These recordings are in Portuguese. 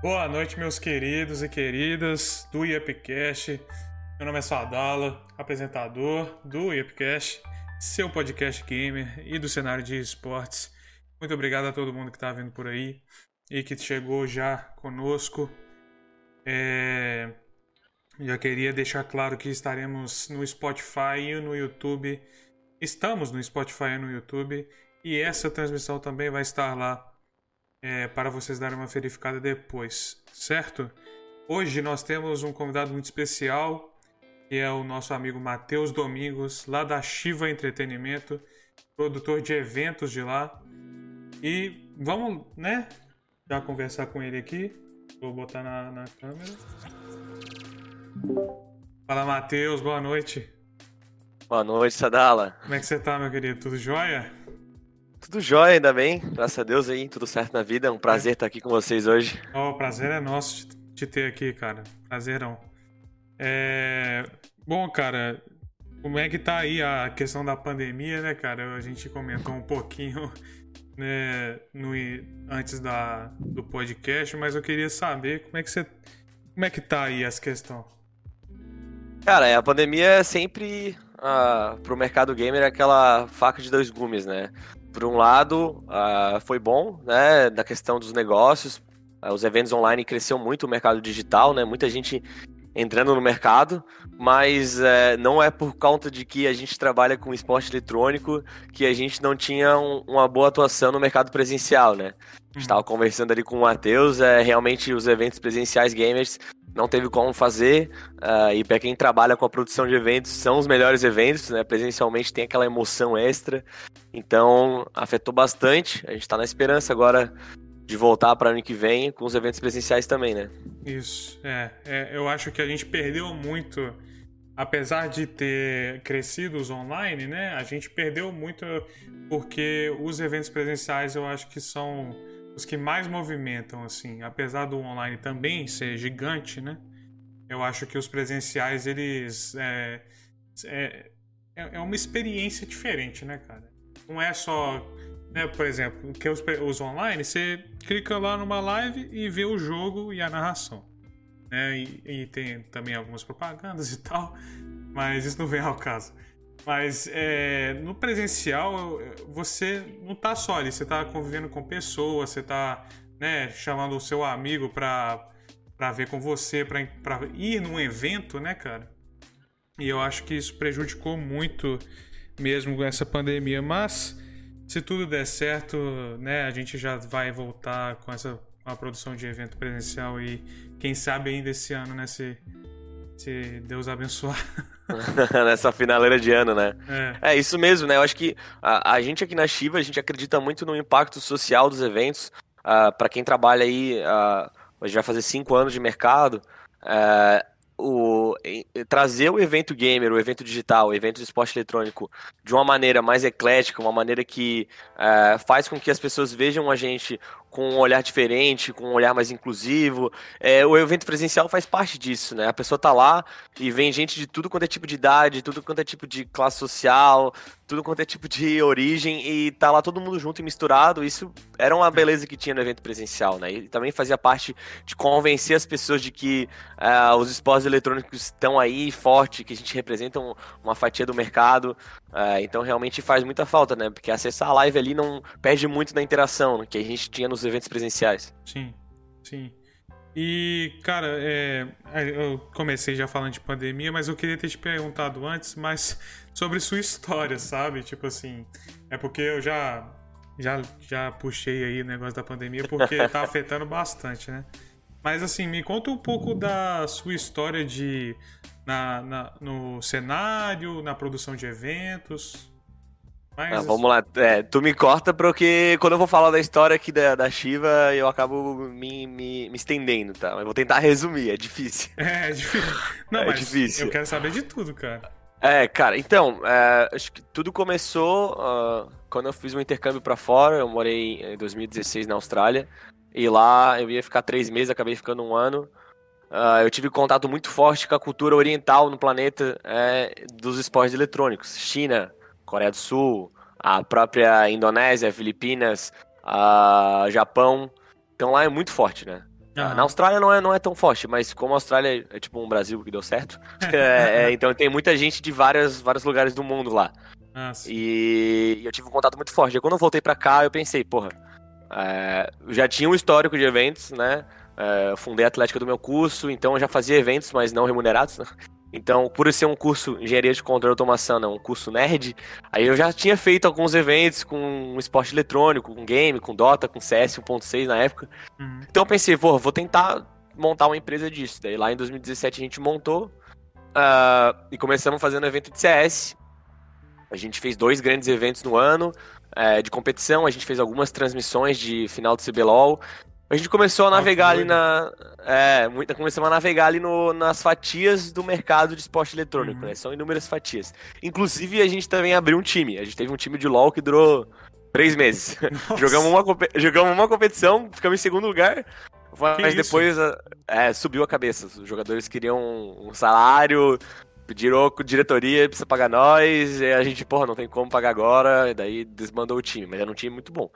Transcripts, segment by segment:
Boa noite, meus queridos e queridas do IEPcast. Meu nome é Sadala, apresentador do IEPcast, seu podcast gamer e do cenário de esportes. Muito obrigado a todo mundo que está vindo por aí e que chegou já conosco. É... Já queria deixar claro que estaremos no Spotify e no YouTube. Estamos no Spotify e no YouTube. E essa transmissão também vai estar lá é, para vocês darem uma verificada depois, certo? Hoje nós temos um convidado muito especial, que é o nosso amigo Matheus Domingos, lá da Shiva Entretenimento, produtor de eventos de lá. E vamos, né, já conversar com ele aqui. Vou botar na, na câmera. Fala, Matheus, boa noite. Boa noite, Sadala. Como é que você tá, meu querido? Tudo jóia? Tudo jóia, ainda bem. Graças a Deus aí, tudo certo na vida. É um prazer é. estar aqui com vocês hoje. Oh, o prazer é nosso de te ter aqui, cara. Prazerão. É... Bom, cara, como é que tá aí a questão da pandemia, né, cara? A gente comentou um pouquinho né, no, antes da, do podcast, mas eu queria saber como é que você. Como é que tá aí essa questão? Cara, a pandemia é sempre uh, pro mercado gamer aquela faca de dois gumes, né? Por um lado, uh, foi bom, né, da questão dos negócios. Uh, os eventos online cresceu muito o mercado digital, né? Muita gente entrando no mercado, mas uh, não é por conta de que a gente trabalha com esporte eletrônico que a gente não tinha um, uma boa atuação no mercado presencial, né? Estava uhum. conversando ali com o Matheus, é, realmente os eventos presenciais gamers não teve como fazer. Uh, e para quem trabalha com a produção de eventos, são os melhores eventos, né? Presencialmente tem aquela emoção extra. Então, afetou bastante. A gente está na esperança agora de voltar para ano que vem com os eventos presenciais também, né? Isso, é, é. Eu acho que a gente perdeu muito, apesar de ter crescido os online, né? A gente perdeu muito porque os eventos presenciais eu acho que são os que mais movimentam, assim, apesar do online também ser gigante, né? Eu acho que os presenciais, eles. É, é, é uma experiência diferente, né, cara? Não é só. Né, por exemplo, que os, os online, você clica lá numa live e vê o jogo e a narração. Né? E, e tem também algumas propagandas e tal, mas isso não vem ao caso. Mas é, no presencial, você não tá só ali, você tá convivendo com pessoas, você tá né, chamando o seu amigo pra ver com você, pra ir num evento, né, cara? E eu acho que isso prejudicou muito mesmo essa pandemia. Mas se tudo der certo, né, a gente já vai voltar com essa a produção de evento presencial e quem sabe ainda esse ano, né, se, se Deus abençoar. Nessa finaleira de ano, né? É. é. isso mesmo, né? Eu acho que a, a, gente aqui na Shiva, a gente acredita muito no impacto social dos eventos. Uh, ah, para quem trabalha aí, uh, gente vai fazer cinco anos de mercado. Uh, o, trazer o evento gamer, o evento digital, o evento de esporte eletrônico de uma maneira mais eclética, uma maneira que uh, faz com que as pessoas vejam a gente com um olhar diferente, com um olhar mais inclusivo. É, o evento presencial faz parte disso, né? A pessoa tá lá e vem gente de tudo quanto é tipo de idade, tudo quanto é tipo de classe social, tudo quanto é tipo de origem e tá lá todo mundo junto e misturado. Isso era uma beleza que tinha no evento presencial, né? E também fazia parte de convencer as pessoas de que uh, os esportes eletrônicos estão aí forte, que a gente representa um, uma fatia do mercado. Uh, então realmente faz muita falta, né? Porque acessar a live ali não perde muito da interação que a gente tinha nos eventos presenciais. Sim, sim. E, cara, é, é, eu comecei já falando de pandemia, mas eu queria ter te perguntado antes, mas sobre sua história, sabe? Tipo assim, é porque eu já já, já puxei aí o negócio da pandemia porque tá afetando bastante, né? Mas assim, me conta um pouco da sua história de na, na no cenário, na produção de eventos. Mas... Ah, vamos lá, é, tu me corta porque quando eu vou falar da história aqui da, da Shiva, eu acabo me, me, me estendendo, tá? Mas vou tentar resumir, é difícil. É, é difícil. Não, é mas difícil. eu quero saber de tudo, cara. É, cara, então, é, acho que tudo começou uh, quando eu fiz um intercâmbio para fora. Eu morei em 2016 na Austrália. E lá eu ia ficar três meses, acabei ficando um ano. Uh, eu tive contato muito forte com a cultura oriental no planeta é, dos esportes eletrônicos. China, Coreia do Sul, a própria Indonésia, Filipinas, a Japão. Então lá é muito forte, né? Uhum. Na Austrália não é, não é tão forte, mas como a Austrália é, é tipo um Brasil que deu certo, é, é, então tem muita gente de várias, vários lugares do mundo lá. Ah, e eu tive um contato muito forte. E quando eu voltei pra cá, eu pensei, porra, é, já tinha um histórico de eventos, né? É, fundei a Atlética do meu curso, então eu já fazia eventos, mas não remunerados. Né? Então, por ser um curso Engenharia de Controle e Automação, né, um curso nerd, aí eu já tinha feito alguns eventos com esporte eletrônico, com game, com Dota, com CS 1.6 na época. Uhum. Então eu pensei, pô, vou tentar montar uma empresa disso. Daí lá em 2017 a gente montou uh, e começamos fazendo evento de CS. A gente fez dois grandes eventos no ano é, de competição, a gente fez algumas transmissões de final de CBLOL a gente começou a navegar ali na. É, muita, começamos a navegar ali no, nas fatias do mercado de esporte eletrônico, uhum. né? São inúmeras fatias. Inclusive, a gente também abriu um time. A gente teve um time de LOL que durou três meses. jogamos, uma, jogamos uma competição, ficamos em segundo lugar. Mas que depois é, subiu a cabeça. Os jogadores queriam um salário, pediram diretoria, precisa pagar nós, e a gente, porra, não tem como pagar agora, e daí desmandou o time, mas era um time muito bom.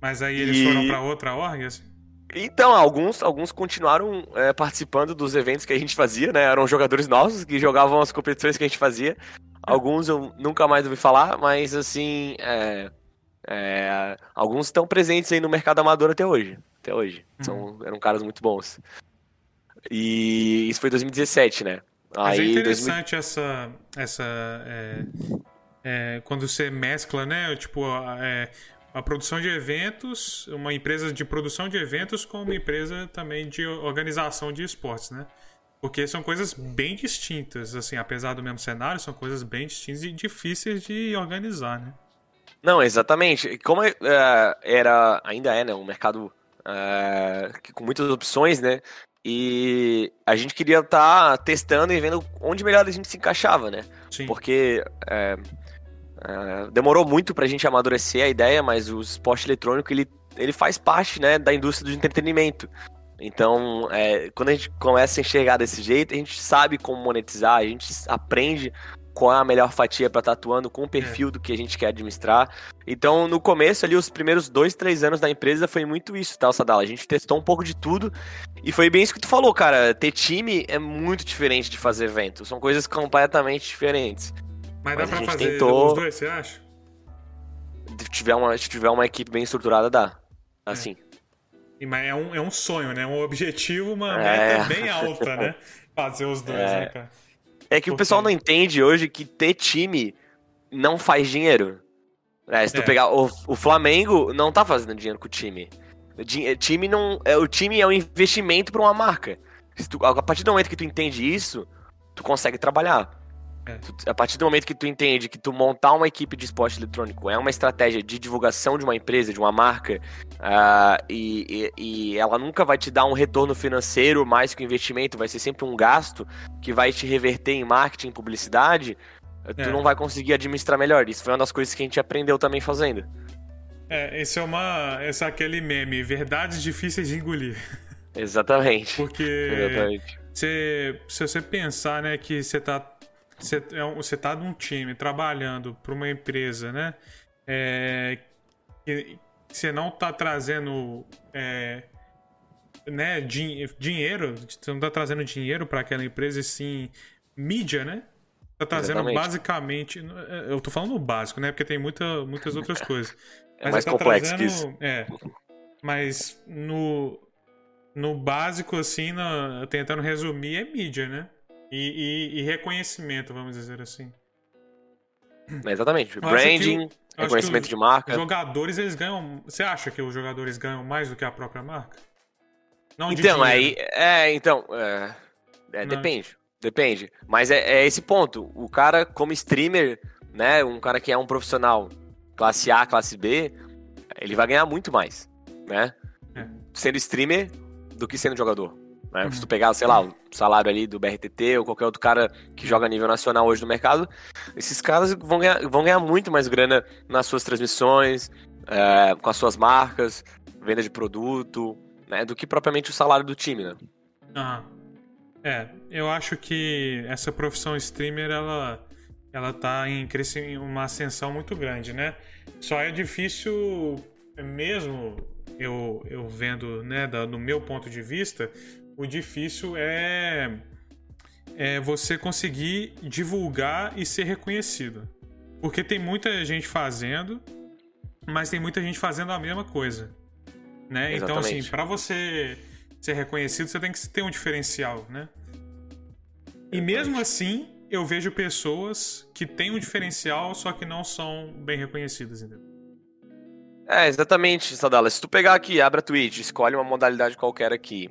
Mas aí eles e... foram para outra org, assim? Então, alguns, alguns continuaram é, participando dos eventos que a gente fazia, né? Eram jogadores nossos que jogavam as competições que a gente fazia. Alguns eu nunca mais ouvi falar, mas assim, é, é, alguns estão presentes aí no mercado amador até hoje. Até hoje. Uhum. São, eram caras muito bons. E isso foi 2017, né? Mas é aí, é interessante 2000... essa. essa é, é, quando você mescla, né? Tipo, é, a produção de eventos, uma empresa de produção de eventos com uma empresa também de organização de esportes, né? Porque são coisas bem distintas, assim, apesar do mesmo cenário, são coisas bem distintas e difíceis de organizar, né? Não, exatamente. Como é, era, ainda é, né, um mercado é, com muitas opções, né? E a gente queria estar tá testando e vendo onde melhor a gente se encaixava, né? Sim. Porque é, Uh, demorou muito pra gente amadurecer a ideia, mas o esporte eletrônico ele, ele faz parte né, da indústria do entretenimento. Então, é, quando a gente começa a enxergar desse jeito, a gente sabe como monetizar, a gente aprende qual é a melhor fatia para estar tá atuando com o perfil é. do que a gente quer administrar. Então, no começo ali, os primeiros dois, três anos da empresa foi muito isso, tá, Sadala? A gente testou um pouco de tudo e foi bem isso que tu falou, cara. Ter time é muito diferente de fazer evento. São coisas completamente diferentes. Mas, Mas dá pra fazer tentou... os dois, você acha? Se tiver uma, se tiver uma equipe bem estruturada, dá. É. Assim. É. Mas é um, é um sonho, né? Um objetivo, uma é. meta bem alta, né? Fazer os dois, é. né, cara? É que Porque... o pessoal não entende hoje que ter time não faz dinheiro. É, se tu é. pegar o, o Flamengo não tá fazendo dinheiro com o time. O time não, é, o time é um investimento para uma marca. Tu, a partir do momento que tu entende isso, tu consegue trabalhar. É. A partir do momento que tu entende que tu montar uma equipe de esporte eletrônico é uma estratégia de divulgação de uma empresa, de uma marca, uh, e, e, e, ela nunca vai te dar um retorno financeiro mais que o um investimento, vai ser sempre um gasto que vai te reverter em marketing, publicidade, é. tu não vai conseguir administrar melhor. Isso foi uma das coisas que a gente aprendeu também fazendo. É, esse é uma. Esse é aquele meme, verdades difíceis de engolir. Exatamente. Porque Exatamente. Se, se você pensar, né, que você tá você, é, você tá num time trabalhando para uma empresa, né? É, que você não tá trazendo é, né, din dinheiro, você não tá trazendo dinheiro para aquela empresa, e sim mídia, né? Tá trazendo Exatamente. basicamente. Eu tô falando básico, né? Porque tem muita, muitas outras coisas. É mas mais tá complexo trazendo, que isso. É. Mas no, no básico, assim, no, tentando resumir, é mídia, né? E, e, e reconhecimento, vamos dizer assim. É, exatamente. Branding, reconhecimento de marca. Os jogadores, eles ganham. Você acha que os jogadores ganham mais do que a própria marca? Não então, aí. É, então. É, é depende. Depende. Mas é, é, esse ponto. O cara, como streamer, né? Um cara que é um profissional classe A, classe B, ele vai ganhar muito mais, né? É. Sendo streamer do que sendo jogador. Né? Uhum. Se tu pegar, sei lá, o salário ali do BRTT ou qualquer outro cara que joga a nível nacional hoje no mercado, esses caras vão ganhar, vão ganhar muito mais grana nas suas transmissões, é, com as suas marcas, venda de produto, né, do que propriamente o salário do time, né? Ah, é, eu acho que essa profissão streamer, ela, ela tá em crescimento, uma ascensão muito grande, né? Só é difícil mesmo eu, eu vendo, né, da, no meu ponto de vista, o difícil é, é você conseguir divulgar e ser reconhecido. Porque tem muita gente fazendo, mas tem muita gente fazendo a mesma coisa. Né? Então, assim, para você ser reconhecido, você tem que ter um diferencial, né? E mesmo assim, eu vejo pessoas que têm um diferencial, só que não são bem reconhecidas, entendeu? É, exatamente, Sadala. Se tu pegar aqui, abre a Twitch, escolhe uma modalidade qualquer aqui,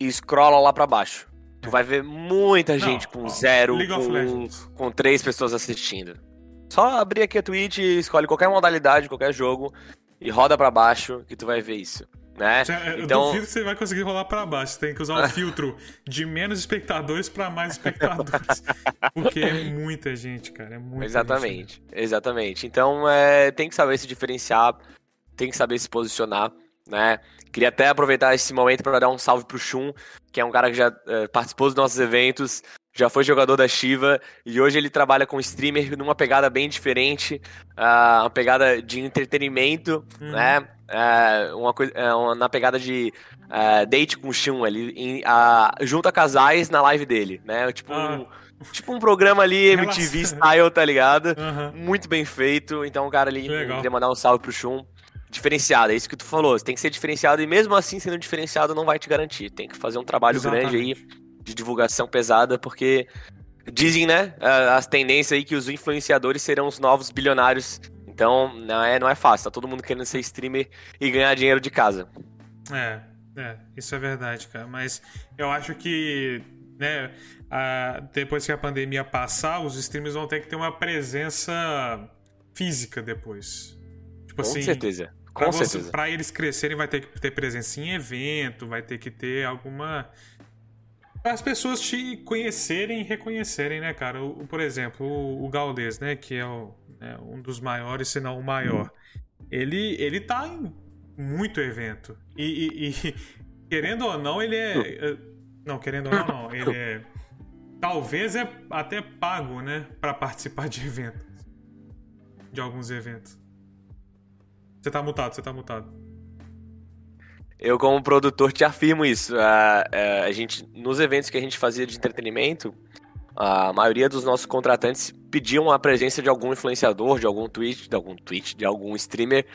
e scrolla lá para baixo. Tu vai ver muita gente Não, com zero, com, com três pessoas assistindo. Só abrir aqui a Twitch, escolhe qualquer modalidade, qualquer jogo e roda para baixo que tu vai ver isso. Né? Eu então... duvido que você vai conseguir rolar para baixo. Você tem que usar o filtro de menos espectadores para mais espectadores. porque é muita gente, cara. É muita exatamente, gente. exatamente. Então é, tem que saber se diferenciar, tem que saber se posicionar né? Queria até aproveitar esse momento para dar um salve pro Shun, que é um cara que já uh, participou dos nossos eventos, já foi jogador da Shiva e hoje ele trabalha com streamer numa pegada bem diferente, uh, uma pegada de entretenimento, uhum. né? Uh, uma coisa, uh, na pegada de date com o Shun, ele junta casais na live dele, né? Tipo ah. um, tipo um programa ali MTV style, tá ligado? Uhum. Muito bem feito. Então o cara ali queria mandar um salve pro Shun diferenciado, é isso que tu falou. Você tem que ser diferenciado e mesmo assim sendo diferenciado não vai te garantir. Tem que fazer um trabalho Exatamente. grande aí de divulgação pesada, porque dizem, né, as tendências aí que os influenciadores serão os novos bilionários. Então, não é, não é fácil. Tá todo mundo querendo ser streamer e ganhar dinheiro de casa. É, é, isso é verdade, cara. Mas eu acho que, né, a, depois que a pandemia passar, os streamers vão ter que ter uma presença física depois. Tipo Com assim, certeza. Com pra, certeza. Pra eles crescerem, vai ter que ter presença em evento, vai ter que ter alguma. Para as pessoas te conhecerem e reconhecerem, né, cara? O, por exemplo, o, o Gaules, né, que é o, né, um dos maiores, se não o maior. Ele, ele tá em muito evento. E, e, e querendo ou não, ele é. é não, querendo ou não, não. Ele é. Talvez é até pago, né? para participar de eventos. De alguns eventos. Você tá mutado, você tá mutado. Eu, como produtor, te afirmo isso. A, a, a, gente, nos eventos que a gente fazia de entretenimento, a maioria dos nossos contratantes pediam a presença de algum influenciador, de algum tweet, de algum tweet, de algum streamer.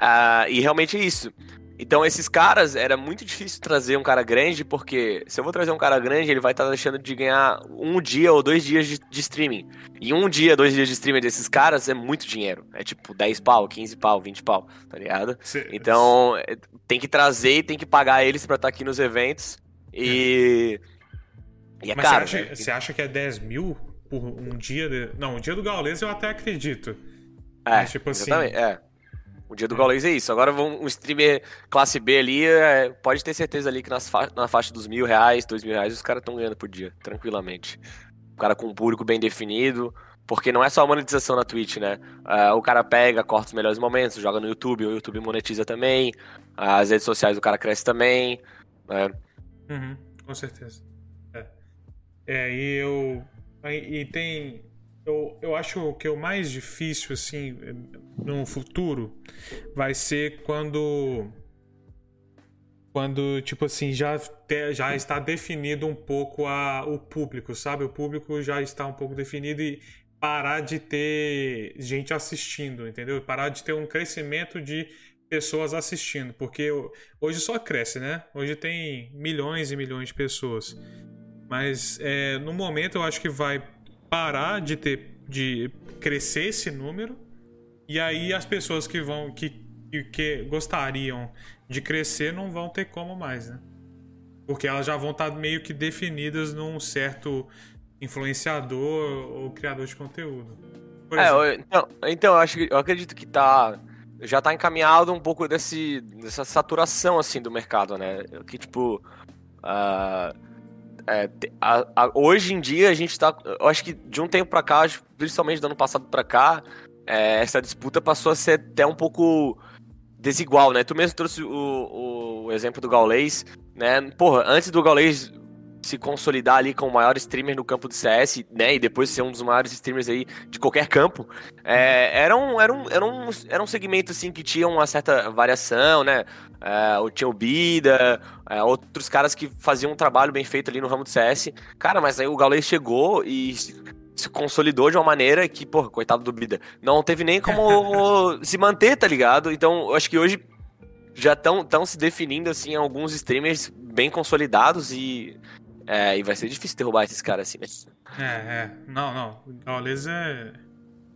Uh, e realmente é isso. Então, esses caras, era muito difícil trazer um cara grande, porque se eu vou trazer um cara grande, ele vai estar tá deixando de ganhar um dia ou dois dias de, de, streaming. E um dia, dois dias de streaming desses caras é muito dinheiro. É tipo 10 pau, 15 pau, 20 pau, tá ligado? Então, é, tem que trazer e tem que pagar eles para estar tá aqui nos eventos. E. É. E é Mas caro. Você acha, né? você acha, que é 10 mil por um dia? De... Não, um dia do Gaules eu até acredito. É, Mas, tipo assim. É. O dia do Gaules é isso. Agora um streamer classe B ali, é, pode ter certeza ali que nas fa na faixa dos mil reais, dois mil reais, os caras estão ganhando por dia, tranquilamente. O cara com um público bem definido, porque não é só a monetização na Twitch, né? Uh, o cara pega, corta os melhores momentos, joga no YouTube, o YouTube monetiza também, as redes sociais do cara cresce também, né? Uhum, com certeza. É, é e eu... E tem eu, eu acho que o mais difícil, assim, no futuro, vai ser quando. Quando, tipo assim, já, te, já está definido um pouco a, o público, sabe? O público já está um pouco definido e parar de ter gente assistindo, entendeu? Parar de ter um crescimento de pessoas assistindo, porque hoje só cresce, né? Hoje tem milhões e milhões de pessoas. Mas é, no momento eu acho que vai parar de ter de crescer esse número e aí as pessoas que vão que, que gostariam de crescer não vão ter como mais, né? Porque elas já vão estar meio que definidas num certo influenciador ou criador de conteúdo. É, eu, então, então eu acho eu acredito que tá já tá encaminhado um pouco desse dessa saturação assim do mercado, né? Que tipo uh, é, a, a, hoje em dia a gente tá. Eu acho que de um tempo pra cá, principalmente do ano passado pra cá, é, essa disputa passou a ser até um pouco desigual, né? Tu mesmo trouxe o, o exemplo do Gaulês, né? Porra, antes do Gaulês se consolidar ali como o maior streamer no campo do CS, né? E depois ser um dos maiores streamers aí de qualquer campo. É, era, um, era, um, era, um, era um segmento assim que tinha uma certa variação, né? É, tinha o Bida, é, outros caras que faziam um trabalho bem feito ali no ramo do CS. Cara, mas aí o Gaules chegou e se consolidou de uma maneira que, pô, coitado do Bida, não teve nem como se manter, tá ligado? Então, eu acho que hoje já estão se definindo, assim, alguns streamers bem consolidados e é, e vai ser difícil derrubar esses caras assim, né? É, é. Não, não. O Gaules é.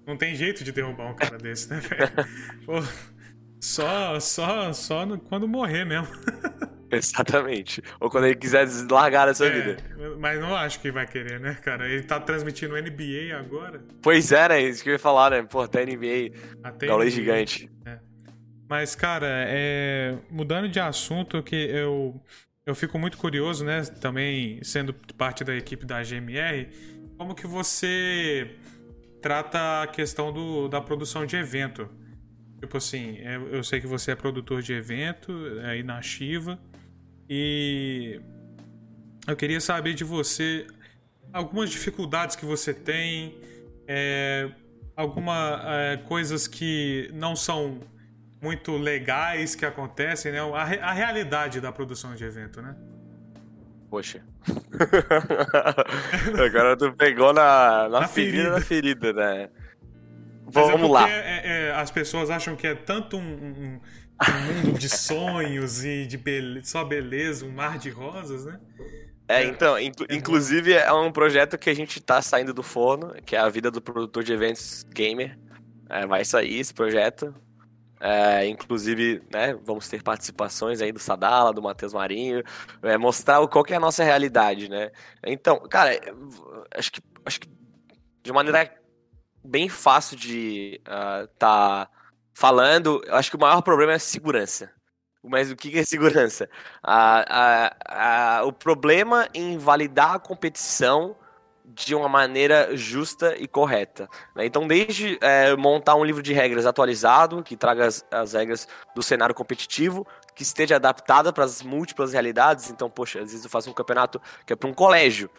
Não tem jeito de derrubar um cara desse, né, velho? Só, só, só no... quando morrer mesmo. Exatamente. Ou quando ele quiser largar a sua é, vida. Mas não acho que vai querer, né, cara? Ele tá transmitindo NBA agora. Pois é, né? Isso que eu ia falar, né? Pô, até NBA. Até Gaules gigante. É. Mas, cara, é... mudando de assunto, que eu eu fico muito curioso, né, também sendo parte da equipe da GMR, como que você trata a questão do, da produção de evento. Tipo assim, é, eu sei que você é produtor de evento é, aí na Shiva e eu queria saber de você algumas dificuldades que você tem, é, algumas é, coisas que não são muito legais que acontecem, né? A, a realidade da produção de evento, né? Poxa. Agora tu pegou na, na, na ferida, ferida, da ferida, né? Mas é Vamos é lá. É, é, as pessoas acham que é tanto um, um, um mundo de sonhos e de be só beleza, um mar de rosas, né? É, então, inclu é inclusive é um projeto que a gente tá saindo do forno, que é a vida do produtor de eventos gamer. É, vai sair esse projeto. É, inclusive, né, vamos ter participações aí do Sadala, do Matheus Marinho, é, mostrar qual que é a nossa realidade, né? Então, cara, acho que, acho que de maneira bem fácil de estar uh, tá falando, acho que o maior problema é a segurança. Mas o que é segurança? O problema em validar a competição de uma maneira justa e correta. Né? Então, desde é, montar um livro de regras atualizado, que traga as, as regras do cenário competitivo, que esteja adaptada para as múltiplas realidades. Então, poxa, às vezes eu faço um campeonato que é para um colégio.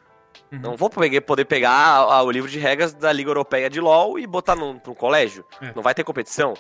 Uhum. Não vou poder pegar a, o livro de regras da Liga Europeia de LoL e botar para um colégio. É. Não vai ter competição.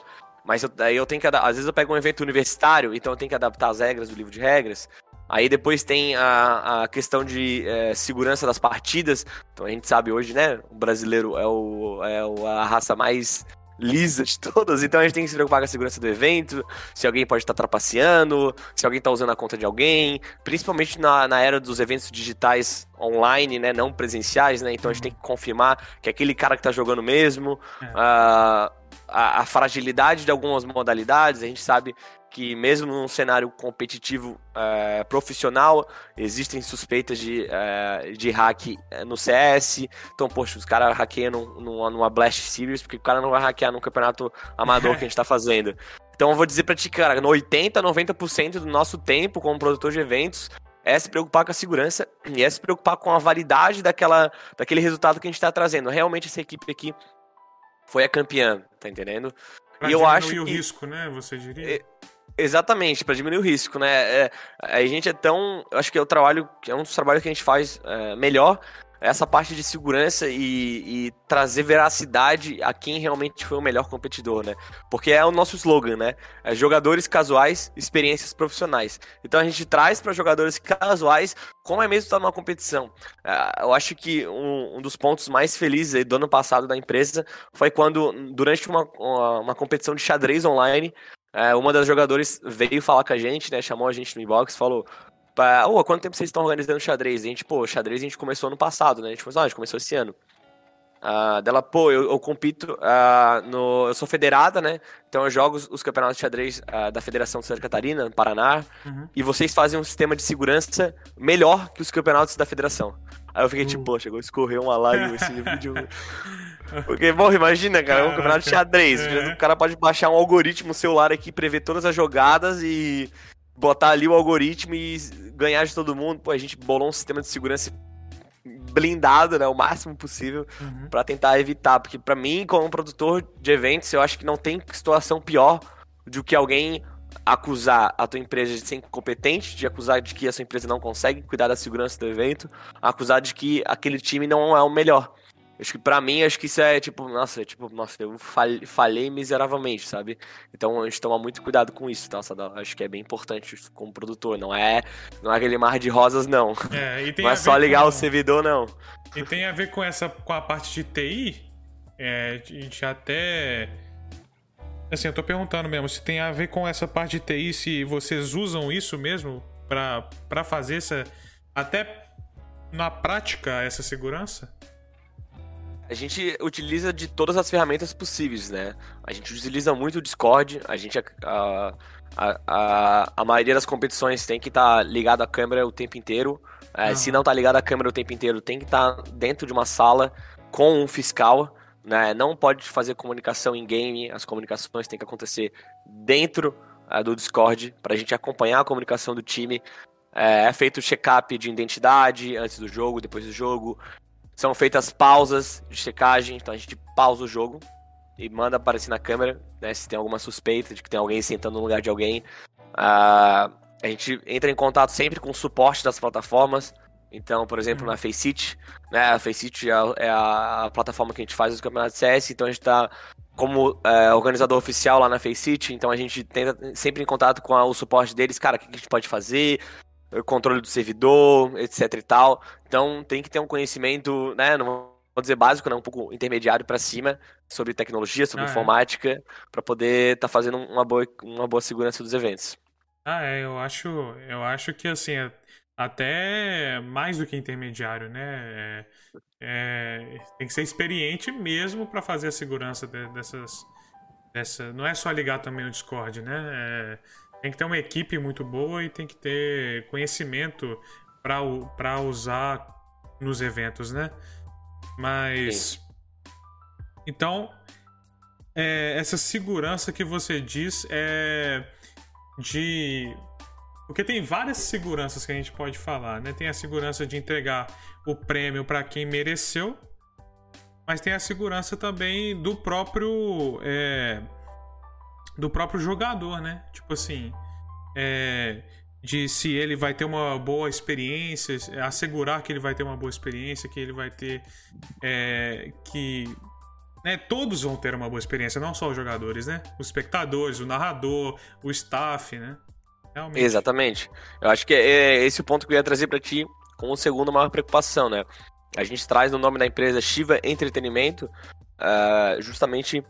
Mas eu, daí eu tenho que. Às vezes eu pego um evento universitário, então eu tenho que adaptar as regras do livro de regras. Aí depois tem a, a questão de é, segurança das partidas. Então a gente sabe hoje, né? O brasileiro é, o, é a raça mais lisa de todas, então a gente tem que se preocupar com a segurança do evento, se alguém pode estar trapaceando, se alguém está usando a conta de alguém, principalmente na, na era dos eventos digitais online, né, não presenciais, né, então a gente tem que confirmar que é aquele cara que está jogando mesmo, é. uh, a, a, fragilidade de algumas modalidades, a gente sabe que mesmo num cenário competitivo é, profissional, existem suspeitas de, é, de hack é, no CS. Então, poxa, os caras hackeiam numa, numa Blast Series, porque o cara não vai hackear num campeonato amador que a gente tá fazendo. Então eu vou dizer pra ti, cara, no 80, 90% do nosso tempo como produtor de eventos é se preocupar com a segurança e é se preocupar com a validade daquela, daquele resultado que a gente tá trazendo. Realmente essa equipe aqui foi a campeã, tá entendendo? Pra e eu acho o que... risco, né, você diria? É, Exatamente, para diminuir o risco, né? É, a gente é tão. Acho que é o trabalho, é um dos trabalhos que a gente faz é, melhor, essa parte de segurança e, e, trazer veracidade a quem realmente foi o melhor competidor, né? Porque é o nosso slogan, né? É jogadores casuais, experiências profissionais. Então a gente traz para jogadores casuais como é mesmo estar numa competição. É, eu acho que um, um, dos pontos mais felizes do ano passado da empresa foi quando, durante uma, uma, uma competição de xadrez online, é, uma das jogadores veio falar com a gente, né? Chamou a gente no inbox, falou: Ô, oh, quanto tempo vocês estão organizando xadrez? E a gente, pô, xadrez a gente começou ano passado, né? A gente falou, ah, a gente começou esse ano. Uh, dela, pô, eu, eu compito uh, no. Eu sou federada, né? Então eu jogo os, os campeonatos de xadrez uh, da Federação de Santa Catarina, no Paraná. Uhum. E vocês fazem um sistema de segurança melhor que os campeonatos da federação. Aí eu fiquei tipo, pô, chegou a escorrer uma live esse vídeo. Porque, bom, imagina, cara, é um campeonato de xadrez. É. O cara pode baixar um algoritmo celular aqui, prever todas as jogadas e botar ali o algoritmo e ganhar de todo mundo. Pô, a gente bolou um sistema de segurança blindado, né, o máximo possível uhum. para tentar evitar, porque para mim, como produtor de eventos, eu acho que não tem situação pior do que alguém acusar a tua empresa de ser incompetente, de acusar de que a sua empresa não consegue cuidar da segurança do evento, acusar de que aquele time não é o melhor. Acho que pra mim, acho que isso é tipo, nossa, é tipo, nossa, eu falhei, falhei miseravelmente, sabe? Então a gente toma muito cuidado com isso, tá? Acho que é bem importante como produtor. Não é, não é aquele mar de rosas, não. É, não é só ligar com... o servidor, não. E tem a ver com essa com a parte de TI. É, a gente até. Assim, eu tô perguntando mesmo, se tem a ver com essa parte de TI, se vocês usam isso mesmo para fazer essa. Até na prática, essa segurança? A gente utiliza de todas as ferramentas possíveis, né? A gente utiliza muito o Discord, a gente. A, a, a, a maioria das competições tem que estar tá ligado à câmera o tempo inteiro. É, Se não tá ligado à câmera o tempo inteiro, tem que estar tá dentro de uma sala com um fiscal. Né? Não pode fazer comunicação em game, as comunicações têm que acontecer dentro uh, do Discord para a gente acompanhar a comunicação do time. É, é feito check-up de identidade antes do jogo, depois do jogo. São feitas pausas de checagem, então a gente pausa o jogo e manda aparecer na câmera, né, se tem alguma suspeita de que tem alguém sentando no lugar de alguém. Uh, a gente entra em contato sempre com o suporte das plataformas. Então, por exemplo, na Faceit, né? A Faceit é, é a, plataforma que a gente faz os campeonatos de CS, então a gente está como é, organizador oficial lá na Faceit, então a gente tenta sempre em contato com a, o suporte deles, cara, o que a gente pode fazer, controle do servidor, etc e tal. Então tem que ter um conhecimento, né? Não vou dizer básico, né? Um pouco intermediário para cima sobre tecnologia, sobre ah, é. informática, é. para poder estar tá fazendo uma boa, uma boa segurança dos eventos. Ah, é, eu acho, eu acho que assim, é até mais do que intermediário, né? É, é, tem que ser experiente mesmo para fazer a segurança de, dessas, dessa. Não é só ligar também no Discord, né? É, tem que ter uma equipe muito boa e tem que ter conhecimento para usar nos eventos, né? Mas. Sim. Então, é, essa segurança que você diz é de. Porque tem várias seguranças que a gente pode falar, né? Tem a segurança de entregar o prêmio para quem mereceu, mas tem a segurança também do próprio. É, do próprio jogador, né? Tipo assim. É, de se ele vai ter uma boa experiência, assegurar que ele vai ter uma boa experiência, que ele vai ter. É, que né, todos vão ter uma boa experiência, não só os jogadores, né? Os espectadores, o narrador, o staff, né? Realmente. Exatamente. Eu acho que é, é esse o ponto que eu ia trazer para ti como segunda maior preocupação, né? A gente traz no nome da empresa Shiva Entretenimento, uh, justamente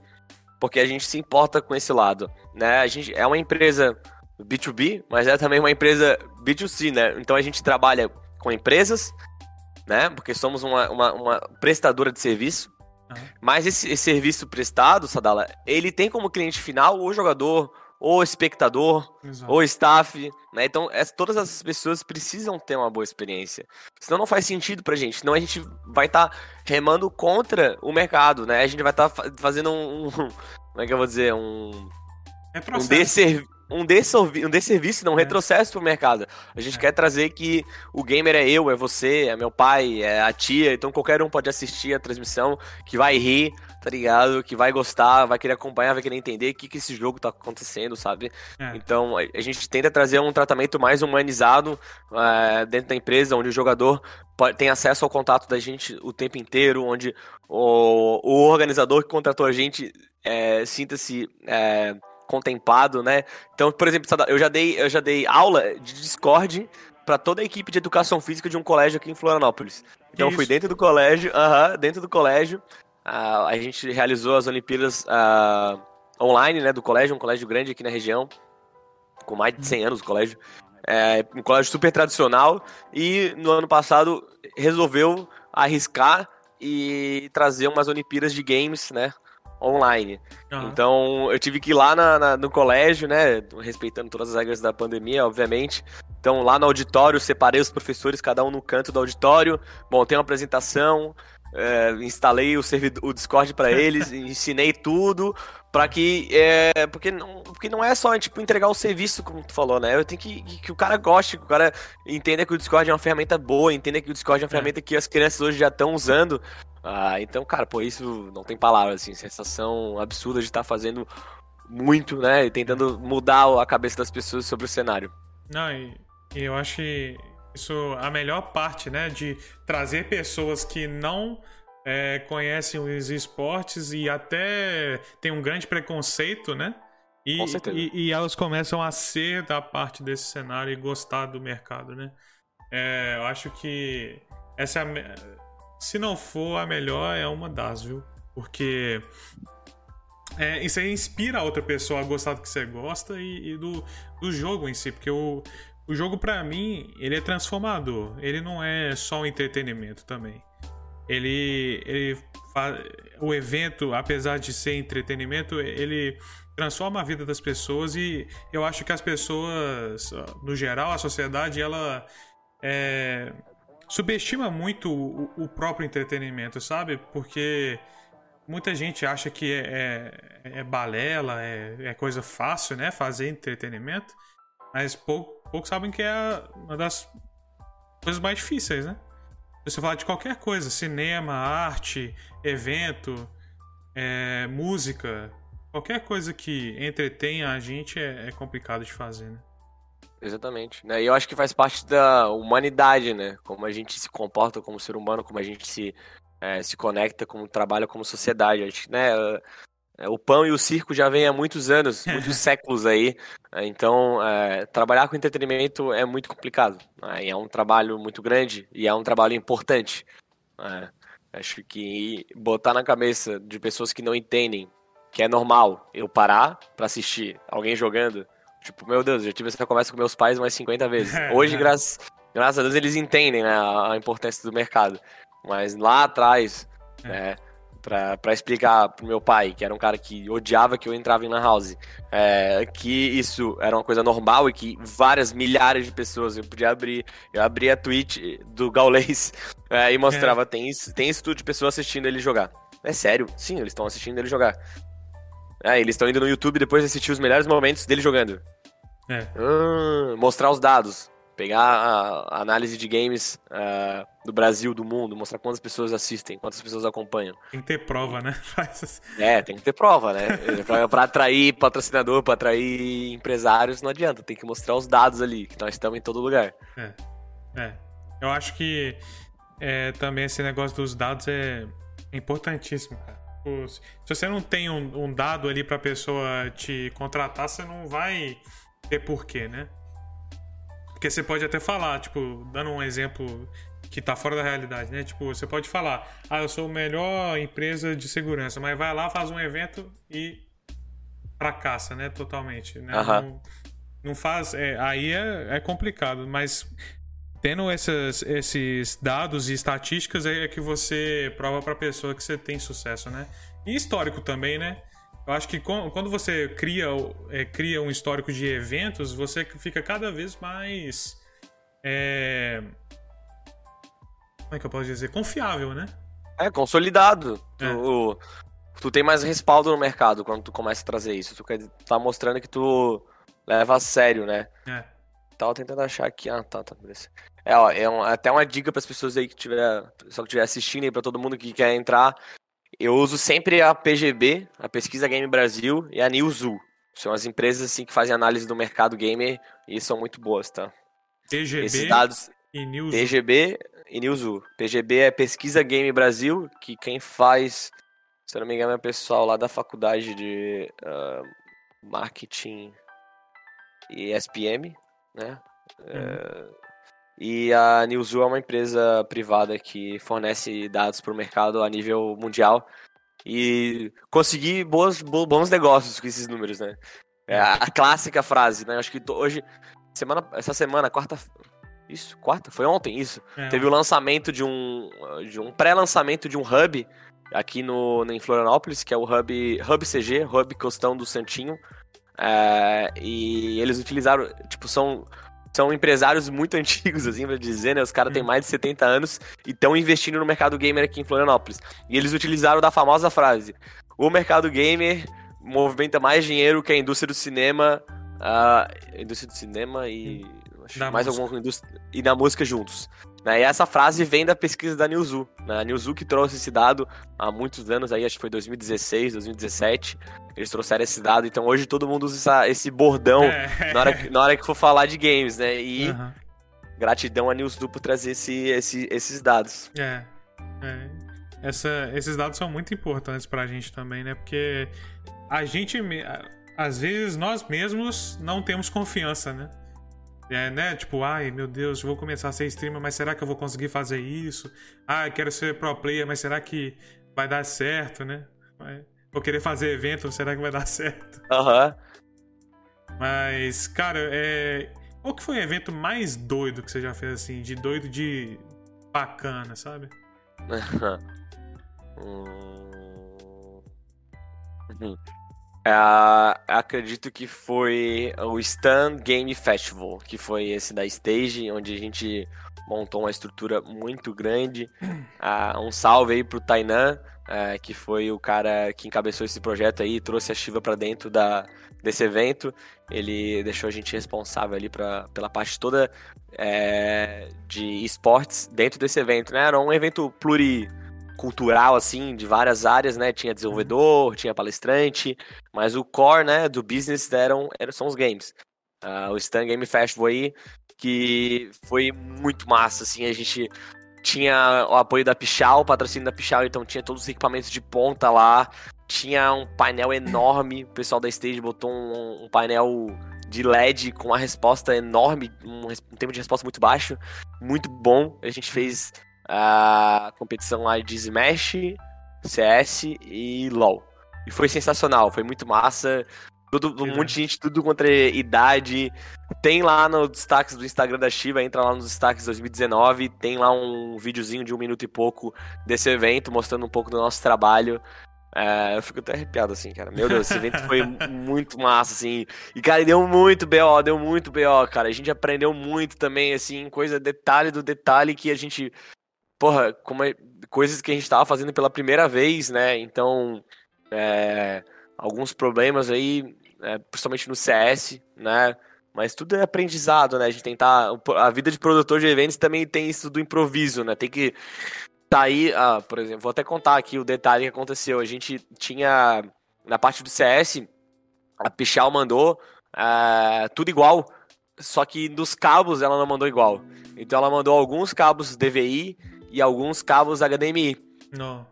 porque a gente se importa com esse lado, né? A gente é uma empresa B2B, mas é também uma empresa B2C, né? Então a gente trabalha com empresas, né? Porque somos uma, uma, uma prestadora de serviço, mas esse, esse, serviço prestado, Sadala, ele tem como cliente final o jogador, ou espectador, Exato. ou staff, né? Então, essa, todas essas pessoas precisam ter uma boa experiência. Senão não faz sentido pra gente. Senão a gente vai estar tá remando contra o mercado, né? A gente vai estar tá fazendo um, um, Como é que eu vou dizer? Um. É um desserviço um, desservi um desserviço, não, um é. retrocesso pro mercado. A gente é. quer trazer que o gamer é eu, é você, é meu pai, é a tia, então qualquer um pode assistir a transmissão, que vai rir, tá ligado? Que vai gostar, vai querer acompanhar, vai querer entender o que, que esse jogo tá acontecendo, sabe? É. Então a gente tenta trazer um tratamento mais humanizado é, dentro da empresa, onde o jogador pode, tem acesso ao contato da gente o tempo inteiro, onde o, o organizador que contratou a gente é, sinta-se é, contemplado, né? Então, por exemplo, eu já dei, eu já dei aula de Discord para toda a equipe de educação física de um colégio aqui em Florianópolis. Então, fui dentro do colégio, uh -huh, dentro do colégio, uh, a gente realizou as Olimpíadas uh, online, né, do colégio, um colégio grande aqui na região, com mais de 100 anos o colégio. É, um colégio super tradicional e no ano passado resolveu arriscar e trazer umas Olimpíadas de games, né? Online. Uhum. Então eu tive que ir lá na, na, no colégio, né? Respeitando todas as regras da pandemia, obviamente. Então lá no auditório, separei os professores, cada um no canto do auditório. Bom, tem uma apresentação. É, instalei o, servidor, o Discord para eles, ensinei tudo para que é, porque não, porque não é só tipo entregar o serviço como tu falou, né? Eu tenho que que o cara goste, que o cara entenda que o Discord é uma ferramenta boa, entenda que o Discord é uma é. ferramenta que as crianças hoje já estão usando ah, então, cara, pô, isso não tem palavras, assim, sensação absurda de estar tá fazendo muito, né? E tentando mudar a cabeça das pessoas sobre o cenário. Não, e, e eu acho que isso a melhor parte, né? De trazer pessoas que não é, conhecem os esportes e até tem um grande preconceito, né? E. E, e, elas começam a ser da parte desse cenário e gostar do mercado, né? É, eu acho que essa é a, se não for a melhor, é uma das, viu? Porque é, isso aí inspira a outra pessoa a gostar do que você gosta e, e do, do jogo em si, porque o, o jogo para mim ele é transformador, ele não é só um entretenimento também. Ele, ele faz, o evento, apesar de ser entretenimento, ele transforma a vida das pessoas e eu acho que as pessoas, no geral, a sociedade, ela é, subestima muito o, o, próprio entretenimento, sabe? Porque muita gente acha que é, é, é balela, é, é, coisa fácil, né? Fazer entretenimento, mas poucos pouco sabem que é uma das coisas mais difíceis, né? Você falar de qualquer coisa, cinema, arte, evento, é, música, qualquer coisa que entretenha a gente é, é complicado de fazer, né? Exatamente. Né? E eu acho que faz parte da humanidade, né? Como a gente se comporta como ser humano, como a gente se, é, se conecta, como trabalha como sociedade. Acho né? É, o pão e o circo já vem há muitos anos, muitos séculos aí. Né? Então, é, trabalhar com entretenimento é muito complicado. Né? é um trabalho muito grande e é um trabalho importante. Né? Acho que botar na cabeça de pessoas que não entendem que é normal eu parar para assistir alguém jogando Tipo, meu Deus, já tive essa conversa com meus pais mais 50 vezes. Hoje, graças, graças a Deus, eles entendem né, a, importância do mercado. Mas lá atrás, é. né, pra, pra explicar pro meu pai, que era um cara que odiava que eu entrava em Lan House, é, que isso era uma coisa normal e que várias milhares de pessoas eu podia abrir. Eu abria a Twitch do Gaulês é, e mostrava: é. tem, tem isso tudo de pessoas assistindo ele jogar. É sério? Sim, eles estão assistindo ele jogar. É, eles estão indo no YouTube depois de assistir os melhores momentos dele jogando. É. Hum, mostrar os dados. Pegar a, análise de games uh, do Brasil, do mundo, mostrar quantas pessoas assistem, quantas pessoas acompanham. Tem que ter prova, né? é, tem que ter prova, né? pra, pra atrair patrocinador, pra atrair empresários, não adianta. Tem que mostrar os dados ali, que nós estamos em todo lugar. É. É. Eu acho que é, também esse negócio dos dados é importantíssimo, cara. Se você não tem um, um dado ali pra pessoa te contratar, você não vai ter porquê, né? Porque você pode até falar, tipo, dando um exemplo que tá fora da realidade, né? Tipo, você pode falar, ah, eu sou a melhor empresa de segurança, mas vai lá, faz um evento e fracassa, né? Totalmente. Né? Uhum. Não, não, faz. É, aí é, é complicado, mas tendo essas, esses dados e estatísticas é que você prova pra pessoa que você tem sucesso, né? E histórico também, né? Eu acho que quando você cria, é, cria um histórico de eventos, você fica cada vez mais. É... Como é que eu posso dizer? Confiável, né? É, consolidado. É. Tu, tu tem mais respaldo no mercado quando tu começa a trazer isso. Tu tá mostrando que tu leva a sério, né? É. Tava tentando achar aqui. Ah, tá, tá, beleza. É, ó, é um, até uma dica para as pessoas aí que tiver, só que estiver assistindo e para todo mundo que quer entrar. Eu uso sempre a PGB, a Pesquisa Game Brasil, e a Newzoo. São as empresas assim que fazem análise do mercado gamer e são muito boas, tá? PGB Esses dados e Newzoo. PGB e Newzoo. PGB é Pesquisa Game Brasil, que quem faz, se eu não me engano, é o pessoal lá da faculdade de uh, marketing e SPM, né? Uhum. Uh, e a Newzoo é uma empresa privada que fornece dados para o mercado a nível mundial e conseguir boas, bons negócios com esses números, né? É a clássica frase, né? Acho que hoje, semana, essa semana, quarta, isso, quarta, foi ontem isso. É. Teve o lançamento de um, de um pré-lançamento de um hub aqui no, em Florianópolis, que é o hub, hub CG, Hub Costão do Santinho. É, e eles utilizaram, tipo, são são empresários muito antigos, assim, pra dizer, né? Os caras têm hum. mais de 70 anos e estão investindo no mercado gamer aqui em Florianópolis. E eles utilizaram da famosa frase: o mercado gamer movimenta mais dinheiro que a indústria do cinema. A indústria do cinema e. mais música. alguma indústria. e na música juntos. Né? E essa frase vem da pesquisa da Newzoo. Né? A Newzoo que trouxe esse dado há muitos anos, aí, acho que foi 2016, 2017. Eles trouxeram esse dado, então hoje todo mundo usa essa, esse bordão é. na, hora que, na hora que for falar de games, né? E uhum. gratidão a Newzoo por trazer esse, esse, esses dados. É. é. Essa, esses dados são muito importantes pra gente também, né? Porque a gente, às vezes, nós mesmos não temos confiança, né? É, né? Tipo, ai meu Deus, vou começar a ser streamer, mas será que eu vou conseguir fazer isso? Ah, quero ser pro player, mas será que vai dar certo, né? Vou querer fazer evento, será que vai dar certo? Aham. Uhum. Mas, cara, é. Qual que foi o evento mais doido que você já fez, assim? De doido de bacana, sabe? hum. Uh, acredito que foi o Stan Game Festival, que foi esse da Stage, onde a gente montou uma estrutura muito grande. Uh, um salve aí pro Tainan, uh, que foi o cara que encabeçou esse projeto aí, trouxe a Shiva para dentro da, desse evento. Ele deixou a gente responsável ali pra, pela parte toda é, de esportes dentro desse evento, né? Era um evento pluri cultural, assim, de várias áreas, né? Tinha desenvolvedor, tinha palestrante, mas o core, né, do business eram, eram são os games. Uh, o Stan Game Festival aí, que foi muito massa, assim, a gente tinha o apoio da Pichal, o patrocínio da Pichal, então tinha todos os equipamentos de ponta lá, tinha um painel enorme, o pessoal da Stage botou um, um painel de LED com uma resposta enorme, um, um tempo de resposta muito baixo, muito bom. A gente fez a competição lá de Smash, CS e LoL. E foi sensacional, foi muito massa. Todo, um monte de gente, tudo contra idade. Tem lá nos destaques do Instagram da Shiva, entra lá nos destaques 2019, tem lá um videozinho de um minuto e pouco desse evento, mostrando um pouco do nosso trabalho. É, eu fico até arrepiado, assim, cara. Meu Deus, esse evento foi muito massa, assim. E, cara, deu muito BO, deu muito BO, cara. A gente aprendeu muito também, assim, coisa, detalhe do detalhe que a gente porra, como é, coisas que a gente tava fazendo pela primeira vez, né? Então, é, alguns problemas aí, é, principalmente no CS, né? Mas tudo é aprendizado, né? A gente tentar. A vida de produtor de eventos também tem isso do improviso, né? Tem que tá aí, ah, por exemplo, vou até contar aqui o detalhe que aconteceu. A gente tinha na parte do CS, a Pichal mandou uh, tudo igual, só que dos cabos ela não mandou igual. Então ela mandou alguns cabos DVI e alguns cabos HDMI. Não.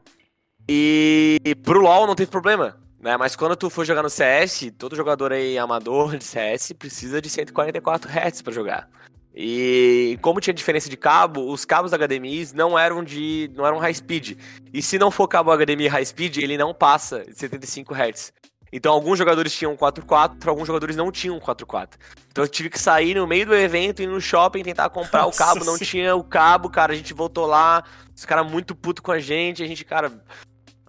E, e pro LoL não teve problema, né? Mas quando tu for jogar no CS, todo jogador aí amador de CS precisa de 144 Hz para jogar. E como tinha diferença de cabo, os cabos HDMI não eram de não eram high speed. E se não for cabo HDMI high speed, ele não passa de 75 Hz. Então alguns jogadores tinham 4x4, alguns jogadores não tinham 4x4. Então eu tive que sair no meio do evento, ir no shopping, tentar comprar Nossa o cabo, não tinha o cabo, cara, a gente voltou lá, os caras muito puto com a gente, a gente, cara,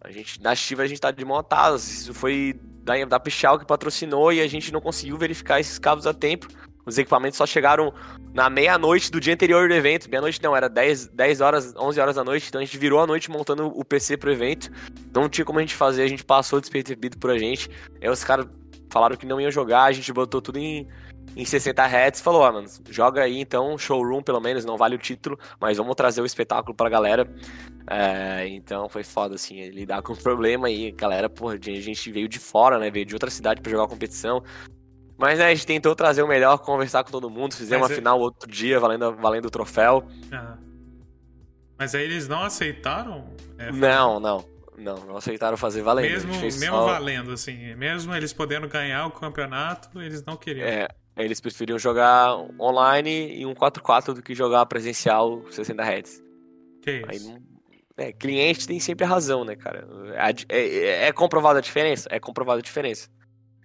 a gente, na Chiva a gente tá de montadas, isso foi da, da Pichal que patrocinou e a gente não conseguiu verificar esses cabos a tempo. Os equipamentos só chegaram na meia-noite do dia anterior do evento. Meia-noite não, era 10, 10 horas, 11 horas da noite. Então a gente virou a noite montando o PC pro evento. Não tinha como a gente fazer, a gente passou despercebido por a gente. Aí os caras falaram que não iam jogar, a gente botou tudo em, em 60 Hz falou: ó, oh, mano, joga aí então, showroom pelo menos, não vale o título, mas vamos trazer o espetáculo pra galera. É, então foi foda, assim, lidar com o problema aí. Galera, porra, a gente veio de fora, né? Veio de outra cidade para jogar a competição. Mas né, a gente tentou trazer o melhor, conversar com todo mundo, fizemos uma é... final outro dia, valendo, valendo o troféu. Mas aí eles não aceitaram? É, não, não. Não, não aceitaram fazer valendo. Mesmo, mesmo só... valendo, assim. Mesmo eles podendo ganhar o campeonato, eles não queriam. É, eles preferiam jogar online e um 4x4 do que jogar presencial 60 Hz. Que isso? Aí, é, cliente tem sempre a razão, né, cara? É, é, é comprovada a diferença? É comprovada a diferença.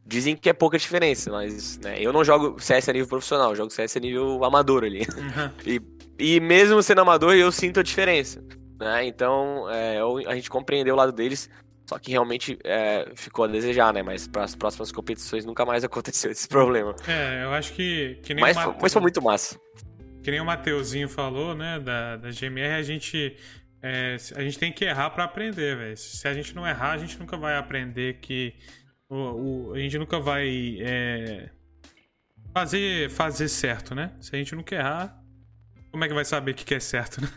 Dizem que é pouca diferença, mas né, eu não jogo CS a nível profissional, jogo CS a nível amador ali. Uhum. E, e mesmo sendo amador, eu sinto a diferença. Né? Então, é, a gente compreendeu o lado deles, só que realmente é, ficou a desejar, né? Mas para as próximas competições nunca mais aconteceu esse problema. É, eu acho que. que nem mas, Mate... mas foi muito massa. Que nem o Mateuzinho falou, né? Da, da GMR, a gente. É, a gente tem que errar para aprender, velho. Se a gente não errar, a gente nunca vai aprender que o, o, a gente nunca vai é, fazer, fazer certo, né? Se a gente quer errar, como é que vai saber o que é certo, né?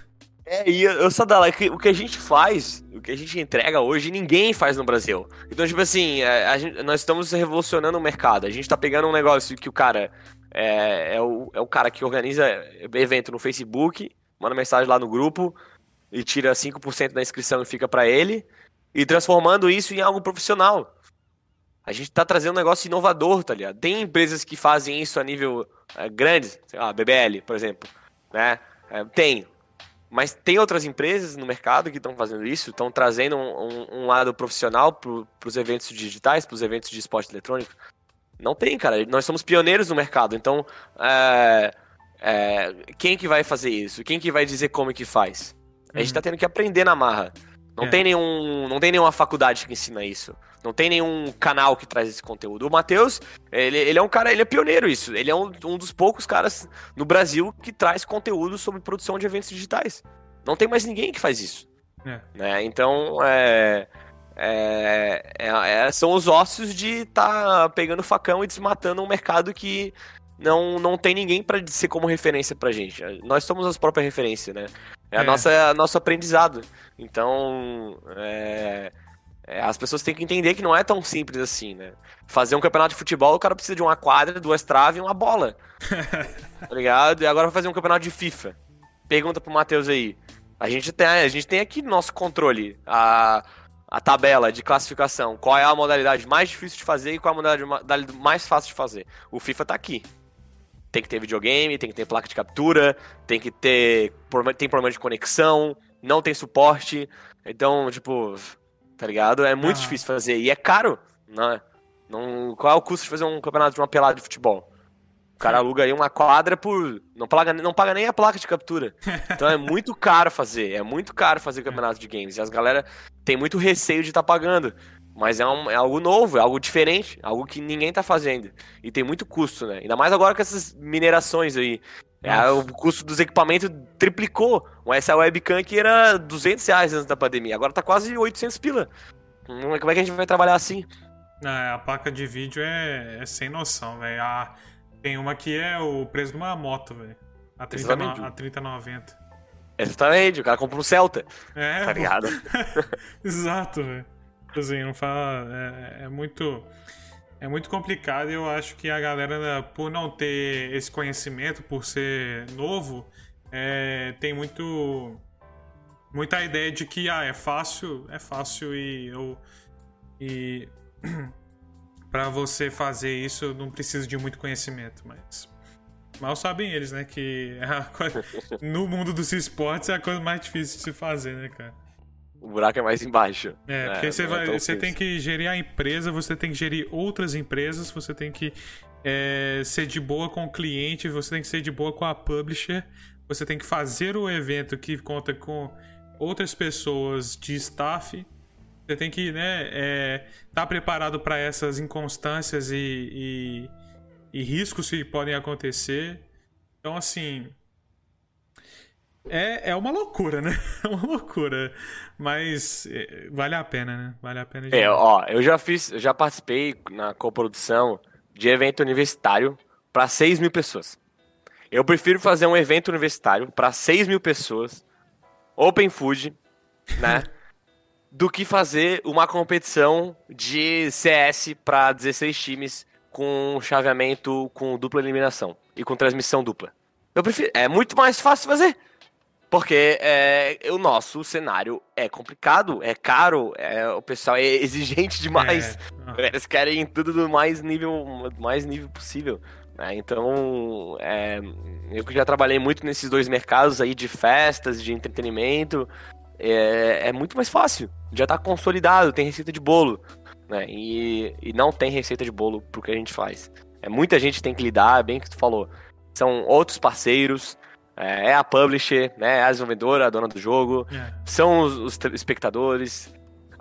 É, e eu só dá o que a gente faz, o que a gente entrega hoje, ninguém faz no Brasil. Então, tipo assim, é, a, a gente, nós estamos revolucionando o mercado. A gente tá pegando um negócio que o cara é, é, o, é o cara que organiza evento no Facebook, manda mensagem lá no grupo e tira 5% da inscrição e fica para ele, e transformando isso em algo profissional. A gente tá trazendo um negócio inovador, tá ligado? Tem empresas que fazem isso a nível é, grande, sei lá, BBL, por exemplo, né? É, tem. Mas tem outras empresas no mercado que estão fazendo isso, estão trazendo um, um, um, lado profissional para os eventos digitais, para os eventos de esporte eletrônico. Não tem, cara. Nós somos pioneiros no mercado. Então, é, é, quem que vai fazer isso? Quem que vai dizer como que faz? A gente uhum. tá tendo que aprender na marra. Não, é. tem nenhum, não tem nenhuma faculdade que ensina isso. Não tem nenhum canal que traz esse conteúdo. O Matheus, ele, ele é um cara, ele é pioneiro isso. Ele é um, um dos poucos caras no Brasil que traz conteúdo sobre produção de eventos digitais. Não tem mais ninguém que faz isso. É. Né? Então, é, é, é, é, são os ossos de estar tá pegando facão e desmatando um mercado que não, não tem ninguém para ser como referência pra gente. Nós somos as próprias referências, né? É, a é. nossa é nosso aprendizado. Então, é, é, as pessoas têm que entender que não é tão simples assim, né? Fazer um campeonato de futebol, o cara precisa de uma quadra, duas traves e uma bola. tá ligado? E agora vai fazer um campeonato de FIFA. Pergunta pro Matheus aí. A gente tem, a gente tem aqui nosso controle. A, a tabela de classificação, qual é a modalidade mais difícil de fazer e qual é a modalidade mais fácil de fazer. O FIFA tá aqui. Tem que ter videogame, tem que ter placa de captura, tem que ter. Tem problema de conexão, não tem suporte. Então, tipo, tá ligado? É muito ah. difícil fazer. E é caro, né? Não, qual é o custo de fazer um campeonato de uma pelada de futebol? cara aluga aí uma quadra por. Não paga, não paga nem a placa de captura. Então é muito caro fazer. É muito caro fazer campeonato de games. E as galera tem muito receio de estar tá pagando. Mas é, um, é, algo novo, é algo diferente, algo que ninguém tá fazendo. E tem muito custo, né? Ainda mais agora com essas minerações aí. É, o custo dos equipamentos triplicou. Essa webcam que era 200 reais antes da pandemia, agora tá quase 800 pila. Como é que a gente vai trabalhar assim? É, a placa de vídeo é, é sem noção, velho. Tem uma que é o preço de uma moto, velho. A 30,90. A 30, Exatamente, o cara compra um Celta. É, tá ligado? Exato, velho. Tipo assim, não fala. É, é, muito. É muito complicado e eu acho que a galera, por não ter esse conhecimento, por ser novo, é, tem muito. Muita ideia de que ah, é fácil, é fácil e. Eu, e para você fazer isso não precisa de muito conhecimento, mas mal sabem eles, né, que coisa... no mundo dos esportes é a coisa mais difícil de se fazer, né, cara? O buraco é mais embaixo. É, porque é, você, vai, é você tem que gerir a empresa, você tem que gerir outras empresas, você tem que é, ser de boa com o cliente, você tem que ser de boa com a publisher, você tem que fazer o evento que conta com outras pessoas de staff, você tem que, né, é, tá preparado para essas inconstâncias e, e, e, riscos que podem acontecer. Então, assim. É, é uma loucura, né? É uma loucura. Mas é, vale a pena, né? Vale a pena. É, ó, eu já fiz, eu já participei na coprodução de evento universitário para 6 mil pessoas. Eu prefiro fazer um evento universitário para 6 mil pessoas, open food, né? do que fazer uma competição de CS para 16 times com chaveamento com dupla eliminação e com transmissão dupla. Eu prefiro, é muito mais fácil fazer. Porque é, o nosso cenário é complicado, é caro, é, o pessoal é exigente demais. É. Eles querem tudo do mais nível, mais nível possível. Né? Então, é, eu que já trabalhei muito nesses dois mercados aí de festas, de entretenimento, é, é muito mais fácil. Já está consolidado, tem receita de bolo. Né? E, e não tem receita de bolo pro que a gente faz. É, muita gente tem que lidar, bem que tu falou. São outros parceiros, é, é a publisher, né? É a desenvolvedora, a dona do jogo, é. são os, os espectadores,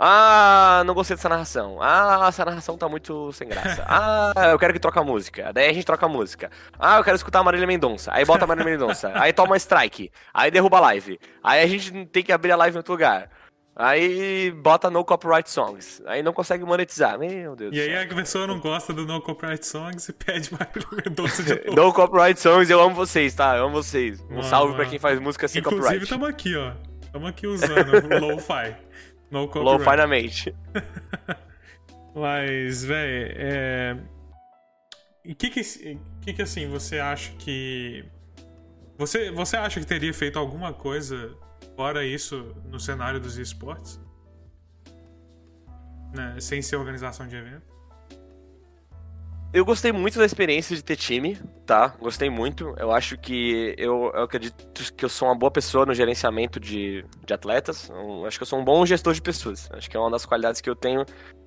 ah, não gostei dessa narração. Ah, essa narração tá muito sem graça. Ah, eu quero que troque a música. Daí a gente troca a música. Ah, eu quero escutar a Marília Mendonça. Aí bota a Marília Mendonça. Aí toma strike. Aí derruba a live. Aí a gente tem que abrir a live em outro lugar. Aí bota no copyright songs. Aí não consegue monetizar. Meu Deus E aí a pessoa não gosta do no copyright songs e pede mais doce de novo. no copyright songs, eu amo vocês, tá? Eu amo vocês. Um salve pra quem faz música sem Inclusive, copyright. Inclusive, tamo aqui, ó. Tamo aqui usando o lo-fi. No copyright. Lo-fi na mente. Mas, velho, é... E que que, que que assim, você acha que... Você, você acha que teria feito alguma coisa fora isso no cenário dos esportes? Né? Sem ser organização de evento? Eu gostei muito da experiência de ter time, tá? Gostei muito. Eu acho que eu, eu acredito que eu sou uma boa pessoa no gerenciamento de, de atletas. Eu acho que eu sou um bom gestor de pessoas. Acho que é uma das qualidades que eu tenho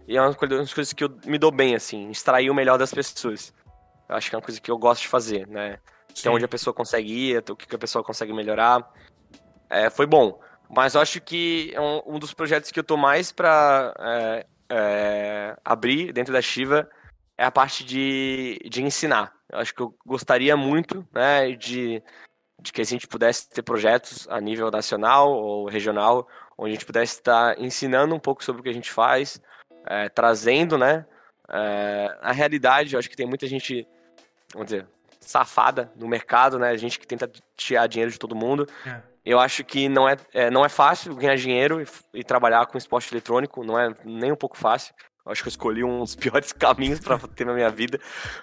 e é uma das coisas que eu me dou bem, assim, extrair o melhor das pessoas. Eu acho que é uma coisa que eu gosto de fazer, né? Sim. Que é onde a pessoa consegue ir, o que a pessoa consegue melhorar é, foi bom. Mas eu acho que é um, um dos projetos que eu tô mais para é, é, abrir dentro da Shiva é a parte de, de ensinar. Eu acho que eu gostaria muito né, de, de que a gente pudesse ter projetos a nível nacional ou regional, onde a gente pudesse estar ensinando um pouco sobre o que a gente faz, é, trazendo né, é, a realidade. Eu acho que tem muita gente, vamos dizer, safada no mercado, né? Gente que tenta tirar dinheiro de todo mundo. É. Eu acho que não é, é, não é fácil ganhar dinheiro e, e, trabalhar com esporte eletrônico, não é nem um pouco fácil. Eu acho que eu escolhi um dos piores caminhos para ter na minha vida,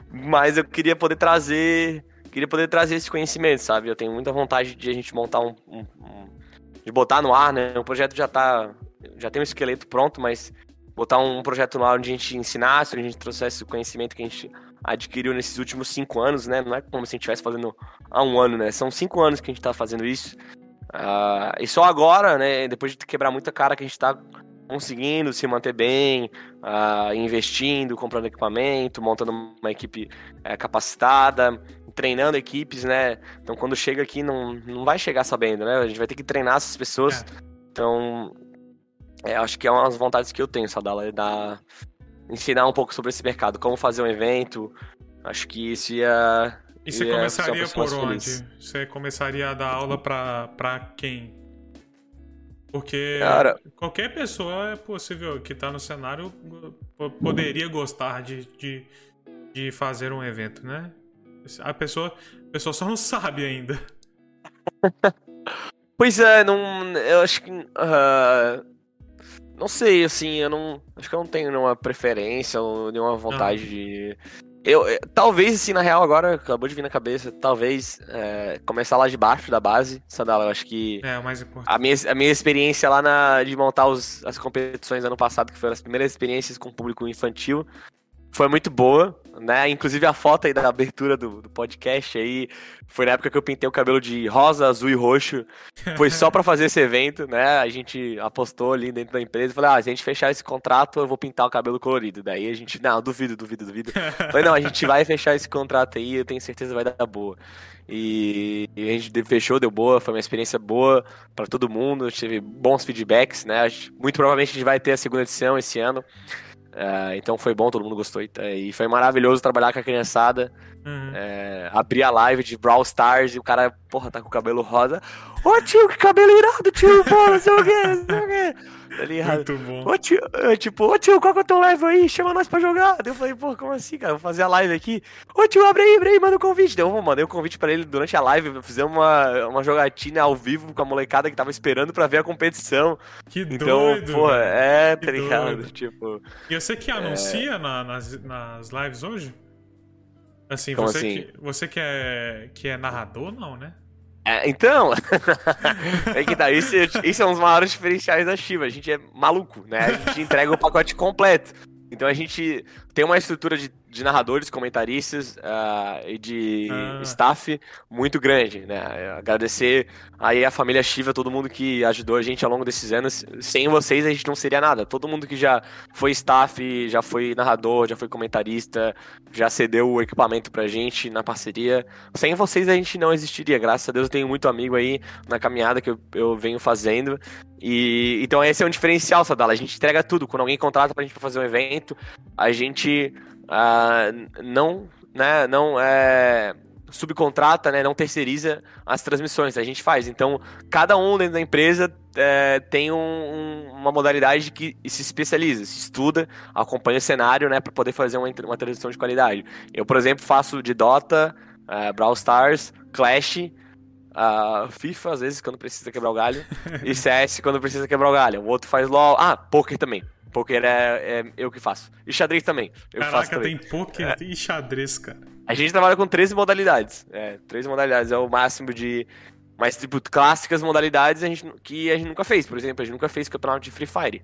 mas eu queria poder trazer, queria poder trazer esse conhecimento, sabe? Eu tenho muita vontade de a gente montar um, um, um de botar no ar, né? O projeto já tá, já tem um esqueleto pronto, mas botar um projeto no ar onde a gente ensinasse, onde a gente trouxesse o conhecimento que a gente adquiriu nesses últimos cinco anos, né? Não é como se a gente estivesse fazendo há um ano, né? São cinco anos que a gente está fazendo isso. Uh, e só agora, né, depois de quebrar muita cara, que a gente está conseguindo se manter bem, uh, investindo, comprando equipamento, montando uma equipe uh, capacitada, treinando equipes, né? Então quando chega aqui não, não vai chegar sabendo, né? A gente vai ter que treinar essas pessoas. É. Então, é, acho que é uma das vontades que eu tenho, Sadala, é dar, ensinar um pouco sobre esse mercado, como fazer um evento. Acho que isso ia e você começaria por onde? Você começaria a dar aula pra, pra quem? Porque Cara... qualquer pessoa é possível que tá no cenário poderia gostar de, de, de fazer um evento, né? A pessoa, a pessoa só não sabe ainda. pois é, não. Eu acho que. Uh, não sei, assim, eu não. Acho que eu não tenho nenhuma preferência ou nenhuma vontade de eu, eh, talvez, assim, na real, agora acabou de vir na cabeça, talvez é, começar lá de baixo da base, Sadala. Eu acho que. É, o mais importante. A minha, a minha experiência lá na, de montar os, as competições ano passado, que foram as primeiras experiências com público infantil, foi muito boa, né? Inclusive a foto aí da abertura do, do, podcast aí foi na época que eu pintei o cabelo de rosa, azul e roxo. Foi só para fazer esse evento, né? A gente apostou ali dentro da empresa e falou: ah, se a gente fechar esse contrato, eu vou pintar o cabelo colorido. Daí a gente, não, duvido, duvido, duvido. Falei, não, a gente vai fechar esse contrato aí, eu tenho certeza vai dar boa. E, e a gente fechou, deu boa, foi uma experiência boa para todo mundo, tive bons feedbacks, né? Muito provavelmente a gente vai ter a segunda edição esse ano. É, então foi bom, todo mundo gostou. E foi maravilhoso trabalhar com a criançada. Uhum. É, abrir a live de Brawl Stars e o cara, porra, tá com o cabelo rosa. Ô tio, que cabelo irado, tio, porra, não sei o que, não sei o que. Tá ligado? Muito bom. Ô tio, é, tipo, ô tio, qual que é o teu live aí? Chama nós pra jogar. Daí eu falei, pô, como assim, cara? Vou fazer a live aqui. Ô tio, abre aí, abre aí, manda o um convite. Daí eu mandei o um convite pra ele durante a live. Fizemos uma, uma jogatina ao vivo com a molecada que tava esperando pra ver a competição. Que então, doido. Pô, é, tá ligado? Tipo. E você que anuncia é... na, nas, nas lives hoje? Assim, Como você, assim? Que, você que é, que é narrador, não, né? É, então, é que tá, isso, isso é um dos maiores diferenciais da Shiva. A gente é maluco, né? A gente entrega o pacote completo. Então a gente tem uma estrutura de, de narradores, comentaristas uh, e de ah. staff muito grande, né? Agradecer aí a família Shiva, todo mundo que ajudou a gente ao longo desses anos. Sem vocês a gente não seria nada. Todo mundo que já foi staff, já foi narrador, já foi comentarista, já cedeu o equipamento pra gente na parceria. Sem vocês a gente não existiria. Graças a Deus eu tenho muito amigo aí na caminhada que eu, eu venho fazendo. E então esse é um diferencial, Sadala. A gente entrega tudo. Quando alguém contrata pra gente pra fazer um evento, a gente uh, não, né, não é subcontrata, né, não terceiriza as transmissões, a gente faz. Então, cada um dentro da empresa é, tem um, um, uma modalidade que se especializa, se estuda, acompanha o cenário, né, para poder fazer uma, uma transmissão de qualidade. Eu, por exemplo, faço de Dota, uh, Brawl Stars, Clash, uh, FIFA, às vezes, quando precisa quebrar o galho, e CS quando precisa quebrar o galho. O outro faz LoL. Ah, poker também. Poker é, é eu que faço. E xadrez também. Eu Caraca, faço também. tem poker é. e xadrez, cara. A gente trabalha com 13 modalidades. É, 13 modalidades é o máximo de. Mas, tipo, clássicas modalidades a gente, que a gente nunca fez. Por exemplo, a gente nunca fez campeonato de Free Fire.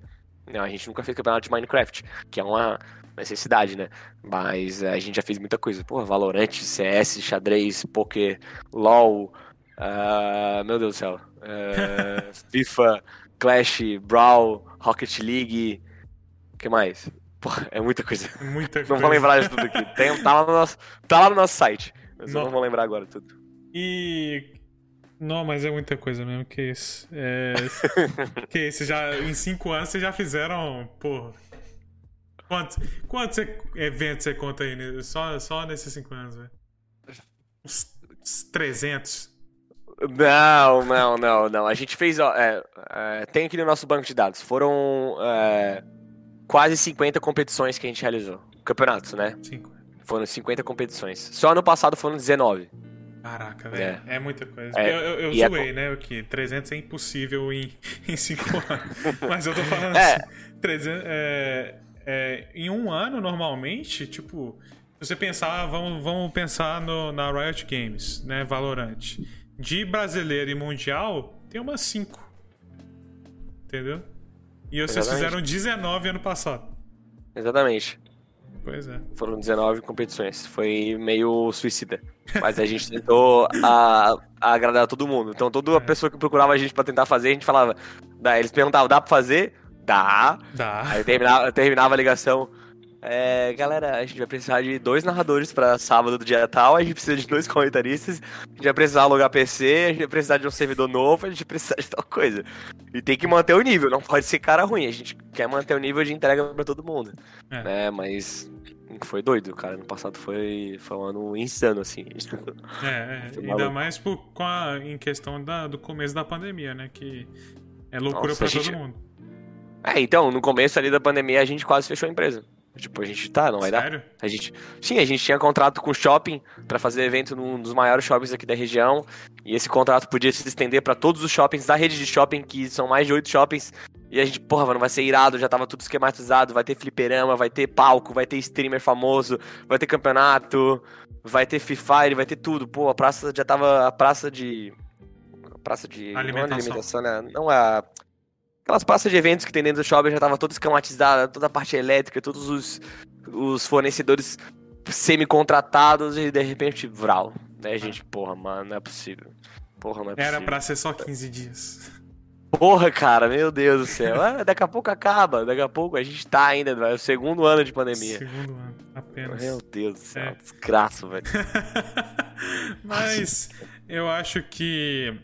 Não, a gente nunca fez campeonato de Minecraft, que é uma necessidade, né? Mas a gente já fez muita coisa. Pô, Valorant, CS, xadrez, poker, LOL. Uh, meu Deus do céu. Uh, FIFA, Clash, Brawl, Rocket League. O que mais? é muita coisa. Muita não vou lembrar de tudo aqui. Tem, tá, lá no nosso, tá lá no nosso site. Mas não. eu não vou lembrar agora tudo. E. Não, mas é muita coisa mesmo. Que isso. É... que isso, já, em cinco anos vocês já fizeram. Porra. Quantos, quantos eventos você conta aí? Né? Só, só nesses cinco anos, velho? Uns 300. Não, não, não, não. A gente fez. Ó, é, é, tem aqui no nosso banco de dados. Foram. É, quase 50 competições que a gente realizou. Campeonatos, né? Cinco. Foram 50 competições. Só ano passado foram 19. Caraca, velho. É. é. muita coisa. É. Eu, eu, eu zoei, é... né? O que 300 é impossível em, em 5 anos. Mas eu tô falando é. assim. 300, é, é, em um ano, normalmente, tipo. Se você pensar, vamos, vamos pensar no, na Riot Games, né? Valorant. De brasileiro e mundial, tem umas 5. Entendeu? E vocês Exatamente. fizeram 19 ano passado. Exatamente. Pois é. Foram 19 competições. Foi meio suicida. Mas a gente tentou a, a agradar todo mundo. Então toda é. pessoa que procurava a gente pra tentar fazer, a gente falava. Dá, eles perguntavam, dá pra fazer? Dá. Dá. Aí terminava, terminava a ligação. É, galera, a gente vai precisar de dois narradores para sábado do dia tal, a gente precisa de dois comentaristas, a gente vai precisar alugar PC, a gente vai precisar de um servidor novo, a gente precisa de tal coisa. E tem que manter o nível, não pode ser cara ruim, a gente quer manter o nível de entrega para todo mundo. É. Né? Mas foi doido, cara. No passado foi, foi um ano insano, assim. É, é ainda mais por, com a, em questão da, do começo da pandemia, né? Que é loucura Nossa, pra gente... todo mundo. É, então, no começo ali da pandemia a gente quase fechou a empresa. Tipo, a gente tá, não vai Sério? dar. A gente, sim, a gente tinha contrato com o shopping para fazer evento num dos maiores shoppings aqui da região. E esse contrato podia se estender para todos os shoppings da rede de shopping, que são mais de oito shoppings. E a gente, porra, mano, vai ser irado, já tava tudo esquematizado. Vai ter fliperama, vai ter palco, vai ter streamer famoso, vai ter campeonato, vai ter Free Fire, vai ter tudo. Pô, a praça já tava. A praça de. A praça de. Alimentação. Não é alimentação, né? Não é a Aquelas praças de eventos que tem dentro do shopping já tava toda esquematizada, toda a parte elétrica, todos os, os fornecedores semi-contratados e de repente, vral. Né, gente? Porra, mano, não é possível. Porra, não é possível. Era pra ser só 15 dias. Porra, cara, meu Deus do céu. Ah, daqui a pouco acaba, daqui a pouco a gente tá ainda, é o segundo ano de pandemia. Segundo ano, apenas. Meu Deus do céu, é. desgraça, velho. Mas eu acho que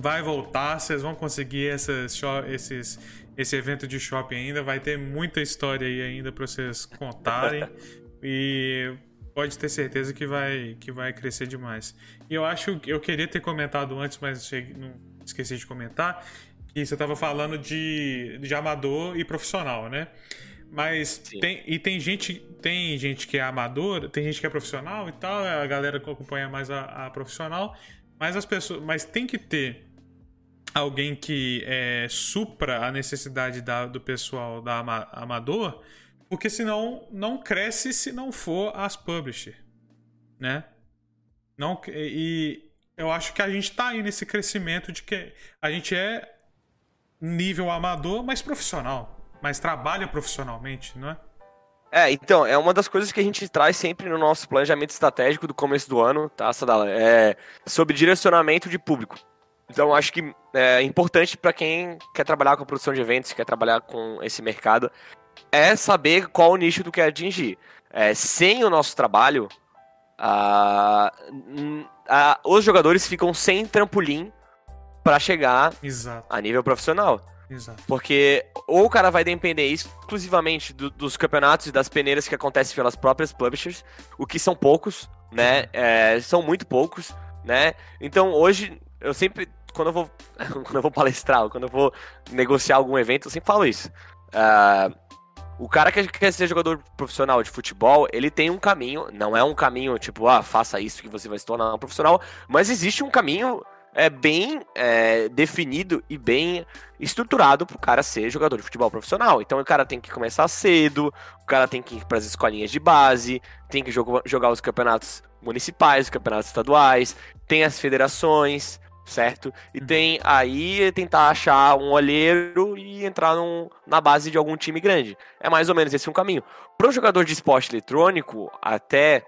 vai voltar, vocês vão conseguir essas, esses, esse evento de shopping ainda. Vai ter muita história aí ainda para vocês contarem. e pode ter certeza que vai, que vai crescer demais. E eu acho que eu queria ter comentado antes, mas não esqueci de comentar, que você estava falando de, de amador e profissional, né? Mas tem, e tem gente, tem gente que é amador, tem gente que é profissional e tal, a galera que acompanha mais a, a profissional, mas as pessoas, mas tem que ter alguém que é, supra a necessidade da, do pessoal da ama, amador, porque senão não cresce se não for as publisher, né? Não, e eu acho que a gente está aí nesse crescimento de que a gente é nível amador, mas profissional, mas trabalha profissionalmente, não é? É, então, é uma das coisas que a gente traz sempre no nosso planejamento estratégico do começo do ano, tá, Sadala? É sobre direcionamento de público. Então, acho que é importante para quem quer trabalhar com a produção de eventos, quer trabalhar com esse mercado, é saber qual o nicho tu quer atingir. É, sem o nosso trabalho, a, a, os jogadores ficam sem trampolim para chegar Exato. a nível profissional. Exato. Porque ou o cara vai depender exclusivamente do, dos campeonatos e das peneiras que acontecem pelas próprias publishers, o que são poucos, né? É, são muito poucos, né? Então hoje eu sempre, quando eu vou, quando eu vou palestrar, quando eu vou negociar algum evento, eu sempre falo isso. Uh, o cara que quer ser jogador profissional de futebol, ele tem um caminho, não é um caminho tipo, ah, faça isso que você vai se tornar um profissional, mas existe um caminho é, bem é, definido e bem estruturado para o cara ser jogador de futebol profissional. Então o cara tem que começar cedo, o cara tem que ir para as escolinhas de base, tem que jogar os campeonatos municipais, os campeonatos estaduais, tem as federações, certo? E uhum. tem aí tentar achar um olheiro e entrar num, na base de algum time grande. É mais ou menos esse um caminho. Para o jogador de esporte eletrônico, até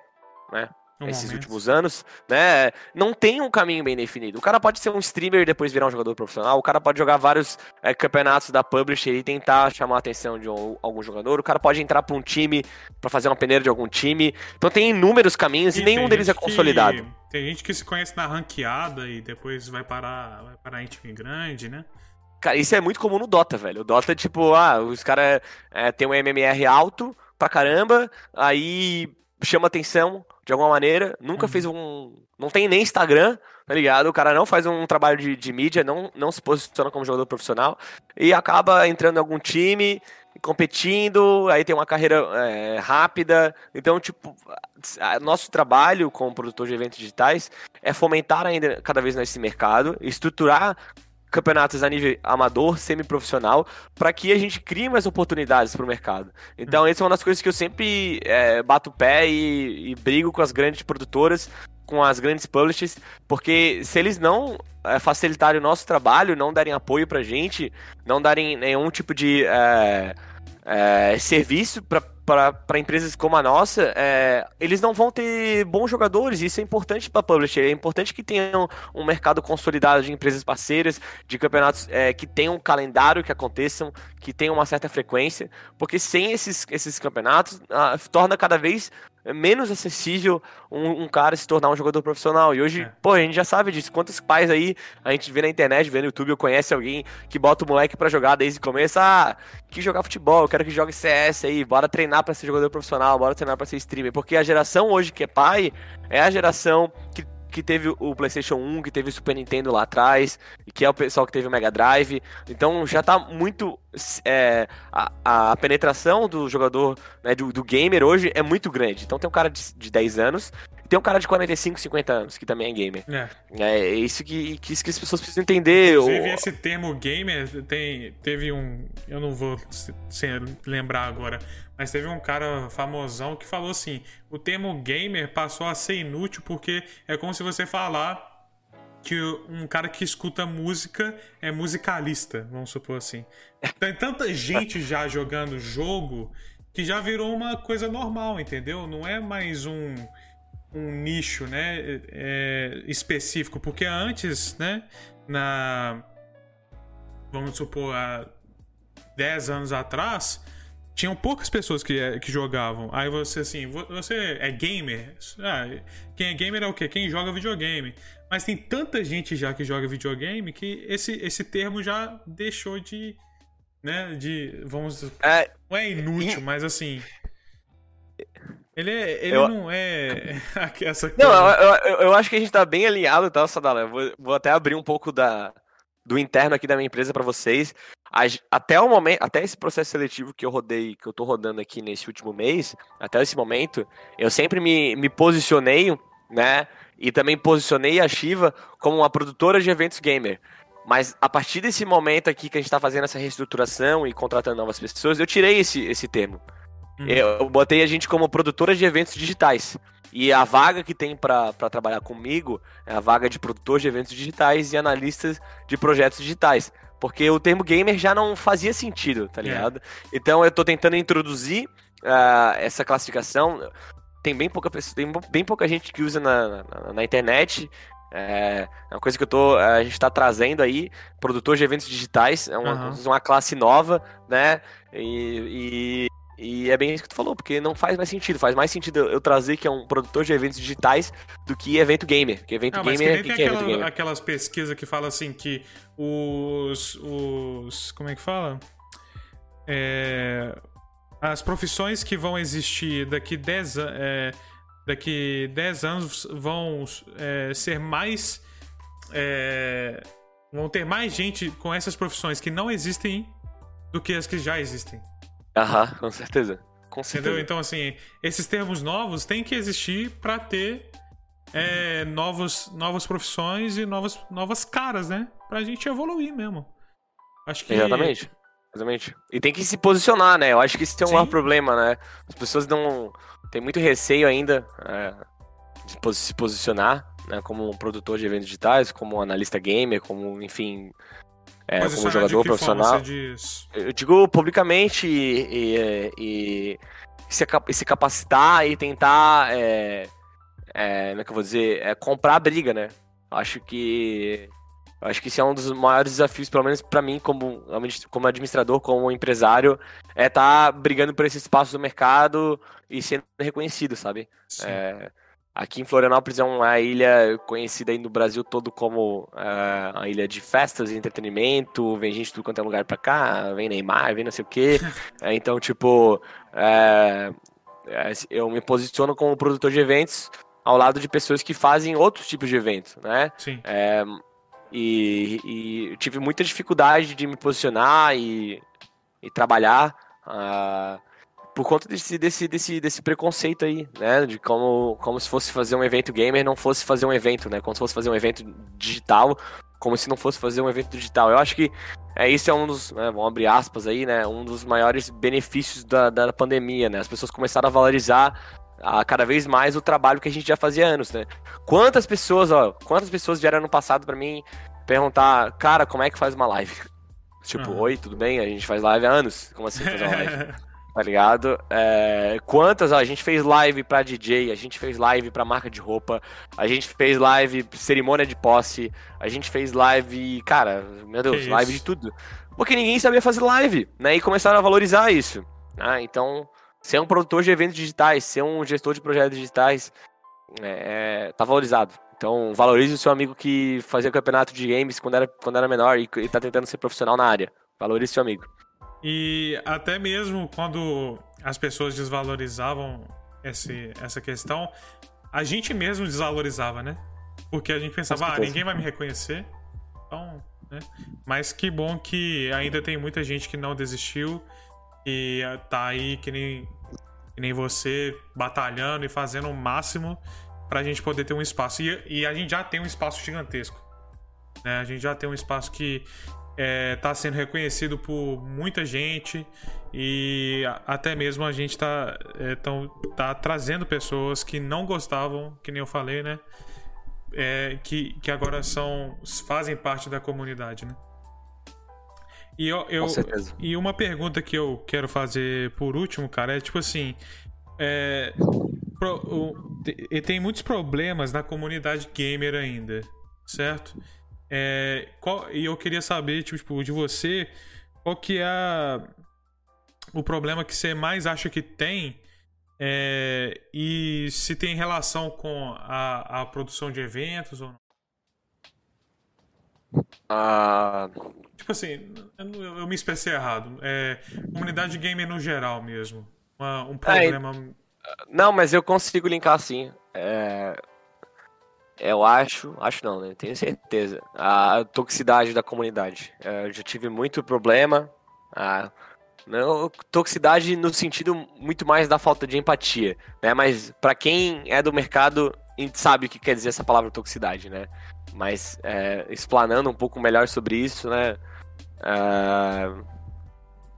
né, um esses momento. últimos anos, né? Não tem um caminho bem definido. O cara pode ser um streamer e depois virar um jogador profissional. O cara pode jogar vários é, campeonatos da publisher e tentar chamar a atenção de um, algum jogador. O cara pode entrar para um time para fazer uma peneira de algum time. Então tem inúmeros caminhos e, e nenhum deles é consolidado. Que, tem gente que se conhece na ranqueada e depois vai parar, vai parar em time grande, né? Cara, isso é muito comum no Dota, velho. O Dota, tipo, ah, os caras é, tem um MMR alto pra caramba, aí chama atenção de alguma maneira, nunca uhum. fez um. Não tem nem Instagram, tá ligado? O cara não faz um trabalho de, de mídia, não, não se posiciona como jogador profissional e acaba entrando em algum time, competindo, aí tem uma carreira é, rápida. Então, tipo, nosso trabalho como produtor de eventos digitais é fomentar ainda cada vez mais esse mercado, estruturar campeonatos a nível amador, semi-profissional, para que a gente crie mais oportunidades para o mercado. Então, essa é uma das coisas que eu sempre é, bato o pé e, e, brigo com as grandes produtoras, com as grandes publishers, porque se eles não é, facilitarem o nosso trabalho, não darem apoio para a gente, não darem nenhum tipo de é, é serviço para empresas como a nossa, é, eles não vão ter bons jogadores. Isso é importante para a publisher. É importante que tenham um mercado consolidado de empresas parceiras, de campeonatos é, que tenham um calendário que aconteçam, que tenham uma certa frequência, porque sem esses, esses campeonatos, ah, torna cada vez menos acessível um, um, cara se tornar um jogador profissional. E hoje, é. pô, a gente já sabe disso. Quantos pais aí a gente vê na internet, vê no YouTube, eu conhece alguém que bota o moleque para jogar desde o começo. Ah, que jogar futebol, eu quero que jogue CS aí, bora treinar para ser jogador profissional, bora treinar para ser streamer. Porque a geração hoje que é pai é a geração que que teve o PlayStation 1, que teve o Super Nintendo lá atrás, que é o pessoal que teve o Mega Drive. Então já tá muito. É, a, a, penetração do jogador, né, do, do, gamer hoje é muito grande. Então tem um cara de, de 10 anos, tem um cara de 45, 50 anos, que também é gamer. É, é isso que, que, isso que as pessoas precisam entender. Inclusive, esse termo gamer tem, teve um. Eu não vou lembrar agora, mas teve um cara famosão que falou assim: o termo gamer passou a ser inútil porque é como se você falar que um cara que escuta música é musicalista, vamos supor assim. Tem tanta gente já jogando jogo que já virou uma coisa normal, entendeu? Não é mais um, um nicho, né, é, específico, porque antes, né, na vamos supor há 10 anos atrás, tinham poucas pessoas que, eh, que jogavam. Aí você assim, você é gamer? Ah, quem é gamer é o quê? Quem joga videogame. Mas tem tanta gente já que joga videogame que esse, esse termo já deixou de. Né, de. Vamos. É, não é inútil, mas assim. Ele, é, ele eu, não é essa coisa. Não, eu, eu, eu, acho que a gente tá bem alinhado, tá, Sadala? Eu vou, vou até abrir um pouco da, do interno aqui da minha empresa para vocês. Até o momento, até esse processo seletivo que eu rodei, que eu tô rodando aqui nesse último mês, até esse momento, eu sempre me, me posicionei, né? E também posicionei a Shiva como uma produtora de eventos gamer. Mas a partir desse momento aqui que a gente está fazendo essa reestruturação e contratando novas pessoas, eu tirei esse, esse termo. Uhum. Eu botei a gente como produtora de eventos digitais. E a vaga que tem para trabalhar comigo é a vaga de produtor de eventos digitais e analistas de projetos digitais. Porque o termo gamer já não fazia sentido, tá é. ligado? É. Então eu tô tentando introduzir uh, essa classificação. Tem bem pouca pessoa, tem bem pouca gente que usa na, na, na internet. É, é uma coisa que eu tô, a gente está trazendo aí, produtor de eventos digitais, é uma, uhum. uma classe nova, né? E, e é bem isso que tu falou, porque não faz mais sentido. Faz mais sentido eu trazer que é um produtor de eventos digitais do que evento gamer. Que evento não, gamer é que tem aquela, gamer. aquelas pesquisas que falam assim que os. os como é que fala? É, as profissões que vão existir daqui 10 anos. É, daqui 10 anos vão é, ser mais. É, vão ter mais gente com essas profissões que não existem do que as que já existem. Aham, com certeza. Com certeza. Entendeu? Então, assim, esses termos novos têm que existir para ter é, novos, novas profissões e novas, novas caras, né? Pra gente evoluir mesmo. Acho que. Exatamente. Exatamente. E tem que se posicionar, né? Eu acho que isso é um maior problema, né? As pessoas não. Tem muito receio ainda é, de se posicionar, né? Como um produtor de eventos digitais, como um analista gamer, como, enfim. É, como jogador profissional. Eu digo publicamente e, e, e, se, se, capacitar e tentar. É, é, como é que eu vou dizer? É, comprar a briga, né? Acho que Acho que esse é um dos maiores desafios, pelo menos para mim, como, como administrador, como empresário, é estar tá brigando por esse espaço do mercado e sendo reconhecido, sabe? É, aqui em Florianópolis é uma ilha conhecida aí no Brasil todo como é, uma ilha de festas e entretenimento, vem gente de tudo quanto é lugar pra cá, vem Neymar, vem não sei o quê. É, então, tipo, é, é, eu me posiciono como produtor de eventos ao lado de pessoas que fazem outros tipos de eventos, né? Sim. É, e, e tive muita dificuldade de me posicionar e, e trabalhar uh, por conta desse, desse, desse, desse preconceito aí, né? De como, como se fosse fazer um evento gamer não fosse fazer um evento, né? Como se fosse fazer um evento digital, como se não fosse fazer um evento digital. Eu acho que é, isso é um dos, né, vamos abrir aspas aí, né? Um dos maiores benefícios da, da pandemia, né? As pessoas começaram a valorizar a cada vez mais o trabalho que a gente já fazia anos, né? Quantas pessoas, ó, quantas pessoas vieram no passado para mim perguntar, cara, como é que faz uma live? Tipo, uhum. oi, tudo bem? A gente faz live há anos. Como assim fazer uma live? tá ligado? É, quantas, ó, a gente fez live pra DJ, a gente fez live pra marca de roupa, a gente fez live cerimônia de posse, a gente fez live, cara, meu Deus, que live isso? de tudo. Porque ninguém sabia fazer live, né? E começaram a valorizar isso. Né? Então, ser um produtor de eventos digitais, ser um gestor de projetos digitais, é, é, tá valorizado. Então, valorize o seu amigo que fazia campeonato de games quando era, quando era menor e, e tá tentando ser profissional na área. Valorize seu amigo. E até mesmo quando as pessoas desvalorizavam esse, essa questão, a gente mesmo desvalorizava, né? Porque a gente pensava, ah, ninguém vai me reconhecer. Então, né? Mas que bom que ainda tem muita gente que não desistiu e tá aí que nem, que nem você, batalhando e fazendo o máximo pra gente poder ter um espaço. E, e a gente já tem um espaço gigantesco. Né? A gente já tem um espaço que está é, sendo reconhecido por muita gente e até mesmo a gente está é, tá trazendo pessoas que não gostavam, que nem eu falei, né? É, que, que agora são fazem parte da comunidade, né? E, eu, eu e uma pergunta que eu quero fazer por último, cara, é tipo assim: é, pro, o, te, tem muitos problemas na comunidade gamer ainda, certo? É, qual, e eu queria saber, tipo, de você, qual que é a, o problema que você mais acha que tem é, e se tem relação com a, a produção de eventos ou não? Ah. Tipo assim, eu, eu me expressei errado. É, comunidade gamer no geral mesmo. Uma, um é, problema. É, não, mas eu consigo linkar assim. É, eu acho, acho não, né? Tenho certeza. A toxicidade da comunidade. É, eu já tive muito problema. A, não, toxicidade no sentido muito mais da falta de empatia, né? Mas para quem é do mercado, a gente sabe o que quer dizer essa palavra toxicidade, né? Mas é, explanando um pouco melhor sobre isso, né? É,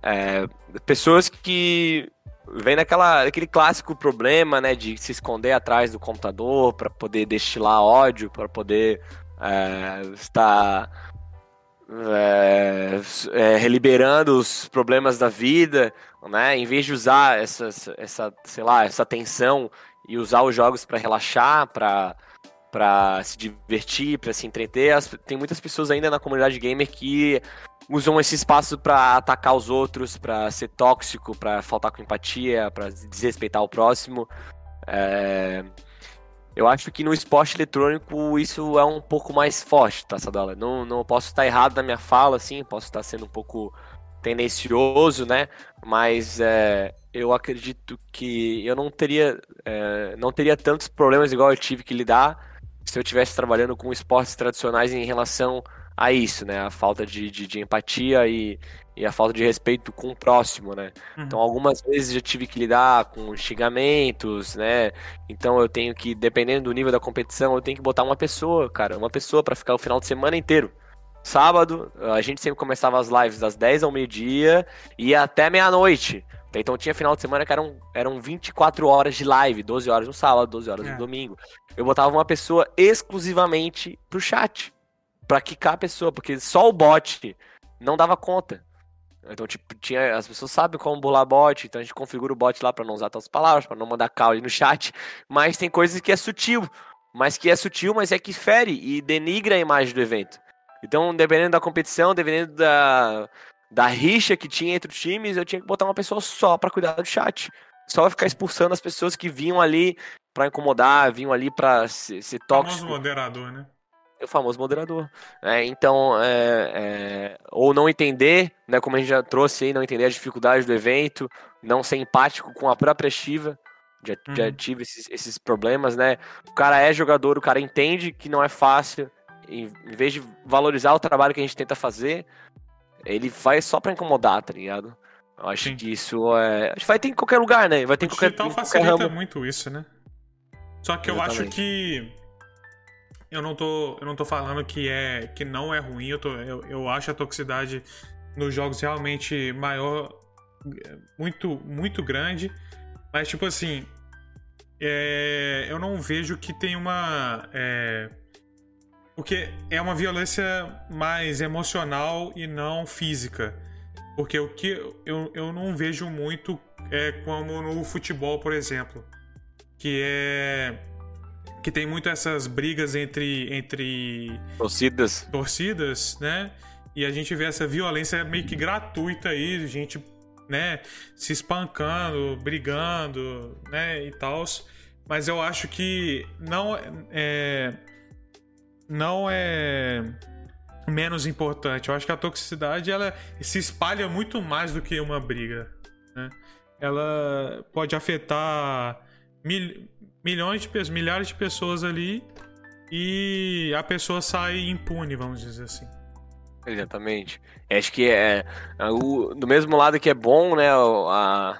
é, pessoas que vem naquela, aquele clássico problema, né, de se esconder atrás do computador para poder destilar ódio, para poder é, estar é, é, reliberando os problemas da vida, né, em vez de usar essa, essa, sei lá, essa tensão e usar os jogos para relaxar, para para se divertir, para se entreter. As, tem muitas pessoas ainda na comunidade gamer que usam esse espaço para atacar os outros, para ser tóxico, para faltar com empatia, para desrespeitar o próximo. É... Eu acho que no esporte eletrônico isso é um pouco mais forte, tá, Sadola? Não, não posso estar errado na minha fala, assim, posso estar sendo um pouco tendencioso, né? Mas é, eu acredito que eu não teria, é, não teria tantos problemas igual eu tive que lidar se eu estivesse trabalhando com esportes tradicionais em relação a isso, né? A falta de, de, de empatia e, e, a falta de respeito com o próximo, né? Uhum. Então, algumas vezes eu tive que lidar com xingamentos, né? Então, eu tenho que, dependendo do nível da competição, eu tenho que botar uma pessoa, cara, uma pessoa para ficar o final de semana inteiro. Sábado, a gente sempre começava as lives das 10 ao meio-dia e até meia-noite. Então tinha final de semana que eram, eram 24 horas de live, 12 horas no sábado, 12 horas é. no domingo. Eu botava uma pessoa exclusivamente pro chat. Pra quicar a pessoa, porque só o bot não dava conta. Então, tipo, tinha, as pessoas sabem como burlar bot, então a gente configura o bot lá para não usar tantas palavras, para não mandar caule no chat. Mas tem coisas que é sutil. Mas que é sutil, mas é que fere e denigra a imagem do evento. Então, dependendo da competição, dependendo da, da rixa que tinha entre os times, eu tinha que botar uma pessoa só para cuidar do chat. Só ficar expulsando as pessoas que vinham ali para incomodar, vinham ali para ser, ser tóxico. O moderador, né? O famoso moderador. É, então, é, é, ou não entender, né, como a gente já trouxe aí, não entender as dificuldades do evento, não ser empático com a própria Shiva. Já, uhum. já tive esses, esses problemas, né? O cara é jogador, o cara entende que não é fácil, em, em vez de valorizar o trabalho que a gente tenta fazer, ele vai só pra incomodar, tá ligado? Eu acho Sim. que isso é. Acho que vai ter em qualquer lugar, né? Vai ter o em qualquer, digital facilita qualquer muito isso, né? Só que Exatamente. eu acho que. Eu não tô, eu não tô falando que, é, que não é ruim, eu, tô, eu, eu acho a toxicidade nos jogos realmente maior, muito, muito grande. Mas, tipo assim, é, eu não vejo que tem uma. É, porque é uma violência mais emocional e não física. Porque o que eu, eu não vejo muito é como no futebol, por exemplo. Que é. Que tem muito essas brigas entre. entre torcidas. Torcidas, né? E a gente vê essa violência meio que gratuita aí, gente, né, se espancando, brigando, né, e tal. Mas eu acho que não é não é menos importante. Eu acho que a toxicidade ela se espalha muito mais do que uma briga. Né? Ela pode afetar mil, milhões de pessoas, milhares de pessoas ali e a pessoa sai impune, vamos dizer assim. Exatamente. Acho que é, é o, do mesmo lado que é bom, né, a,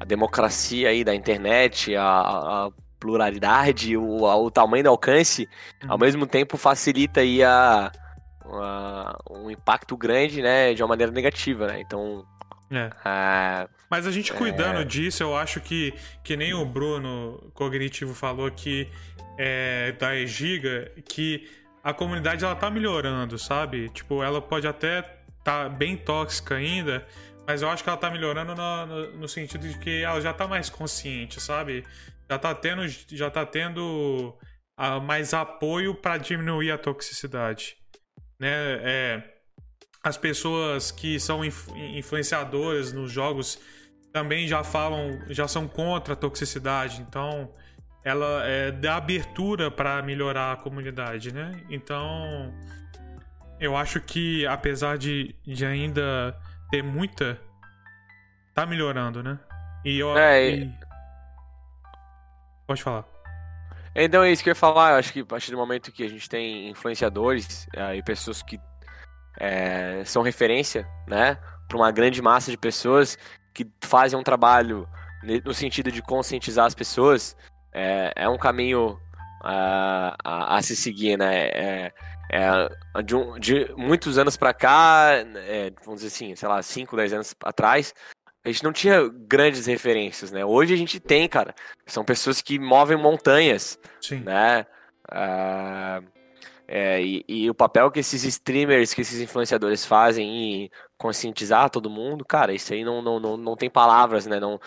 a democracia aí da internet, a, a pluralidade, o, o tamanho do alcance, uhum. ao mesmo tempo facilita aí a, a, um impacto grande, né, de uma maneira negativa, né? Então, é. A, Mas a gente cuidando é... disso, eu acho que, que nem o Bruno Cognitivo falou que é, da Egiga, que a comunidade ela tá melhorando, sabe? Tipo, ela pode até tá bem tóxica ainda, mas eu acho que ela tá melhorando no, no, no, sentido de que ela já tá mais consciente, sabe? já está tendo, já tá tendo uh, mais apoio para diminuir a toxicidade. Né? É, as pessoas que são inf influenciadoras nos jogos também já falam, já são contra a toxicidade, então ela é, dá abertura para melhorar a comunidade, né? Então eu acho que apesar de, de ainda ter muita, tá melhorando, né? E eu, é, e... Pode falar. Então é isso que eu ia falar. Eu acho que a partir do momento que a gente tem influenciadores é, e pessoas que é, são referência, né, para uma grande massa de pessoas que fazem um trabalho no sentido de conscientizar as pessoas, é, é um caminho a, a, a, se seguir, né? É, é, de, um, de, muitos anos para cá, é, vamos dizer assim, sei lá, 5, 10 anos atrás, a gente não tinha grandes referências, né? Hoje a gente tem, cara. São pessoas que movem montanhas, Sim. né? Uh, é, e, e, o papel que esses streamers, que esses influenciadores fazem em conscientizar todo mundo, cara, isso aí não, não, não, não tem palavras, né? Não,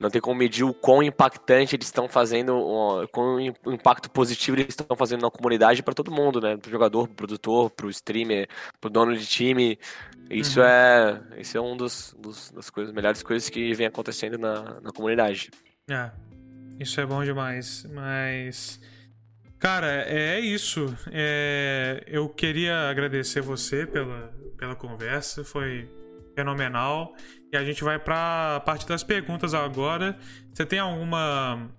não tem como medir o quão impactante eles estão fazendo, o quão impacto positivo eles estão fazendo na comunidade para todo mundo, né? Pro jogador, pro produtor, pro streamer, pro dono de time. Isso uhum. é isso é um dos, dos, das coisas, melhores coisas que vem acontecendo na, na comunidade. É, isso é bom demais, mas cara, é isso. É, eu queria agradecer você pela, pela conversa, foi fenomenal. E a gente vai para a parte das perguntas agora. Você tem alguma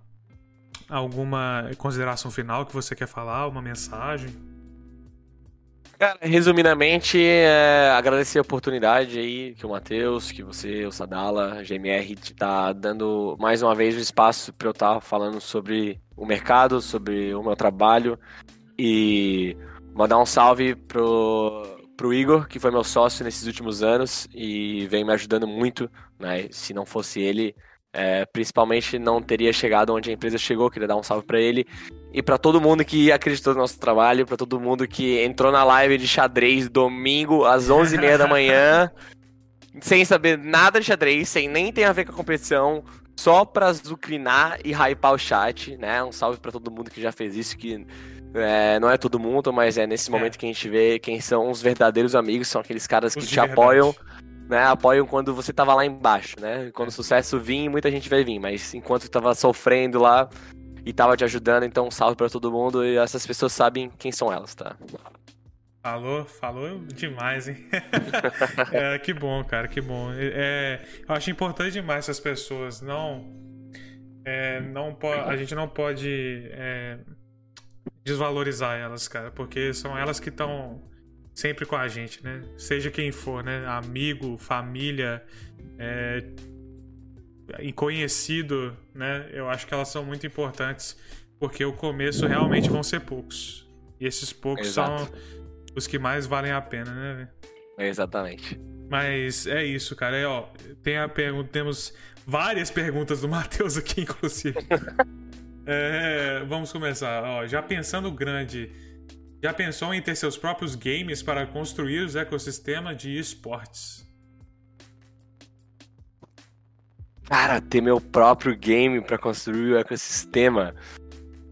alguma consideração final que você quer falar, uma mensagem? Cara, resumidamente, é, agradecer a oportunidade aí que o Matheus, que você, o Sadala, a GMR, tá dando mais uma vez o espaço para eu estar tá falando sobre o mercado, sobre o meu trabalho e mandar um salve pro, pro Igor, que foi meu sócio nesses últimos anos e vem me ajudando muito, né? Se não fosse ele, é, principalmente não teria chegado onde a empresa chegou, queria dar um salve para ele. E para todo mundo que acreditou no nosso trabalho, para todo mundo que entrou na live de xadrez domingo às 11h30 da manhã, sem saber nada de xadrez, sem nem ter a ver com a competição, só pra zucrinar e hypar o chat, né? Um salve para todo mundo que já fez isso, que é, não é todo mundo, mas é nesse é. momento que a gente vê quem são os verdadeiros amigos, são aqueles caras que te apoiam né, apoiam quando você tava lá embaixo, né? Quando o sucesso vir, muita gente vai vir, mas enquanto tava sofrendo lá e tava te ajudando, então um salve para todo mundo e essas pessoas sabem quem são elas, tá? Falou, falou demais, hein? é, que bom, cara, que bom. É, eu acho importante demais essas pessoas. Não, é, não a gente não pode é, desvalorizar elas, cara, porque são elas que estão sempre com a gente, né? Seja quem for, né? Amigo, família, é... conhecido, né? Eu acho que elas são muito importantes porque o começo realmente vão ser poucos. E esses poucos Exato. são os que mais valem a pena, né? Exatamente. Mas é isso, cara. É, ó, tem a pergunta, temos várias perguntas do Matheus aqui, inclusive. é, vamos começar. Ó, já pensando grande, já pensou em ter seus próprios games para construir os ecossistemas de esportes? Cara, ter meu próprio game para construir o ecossistema.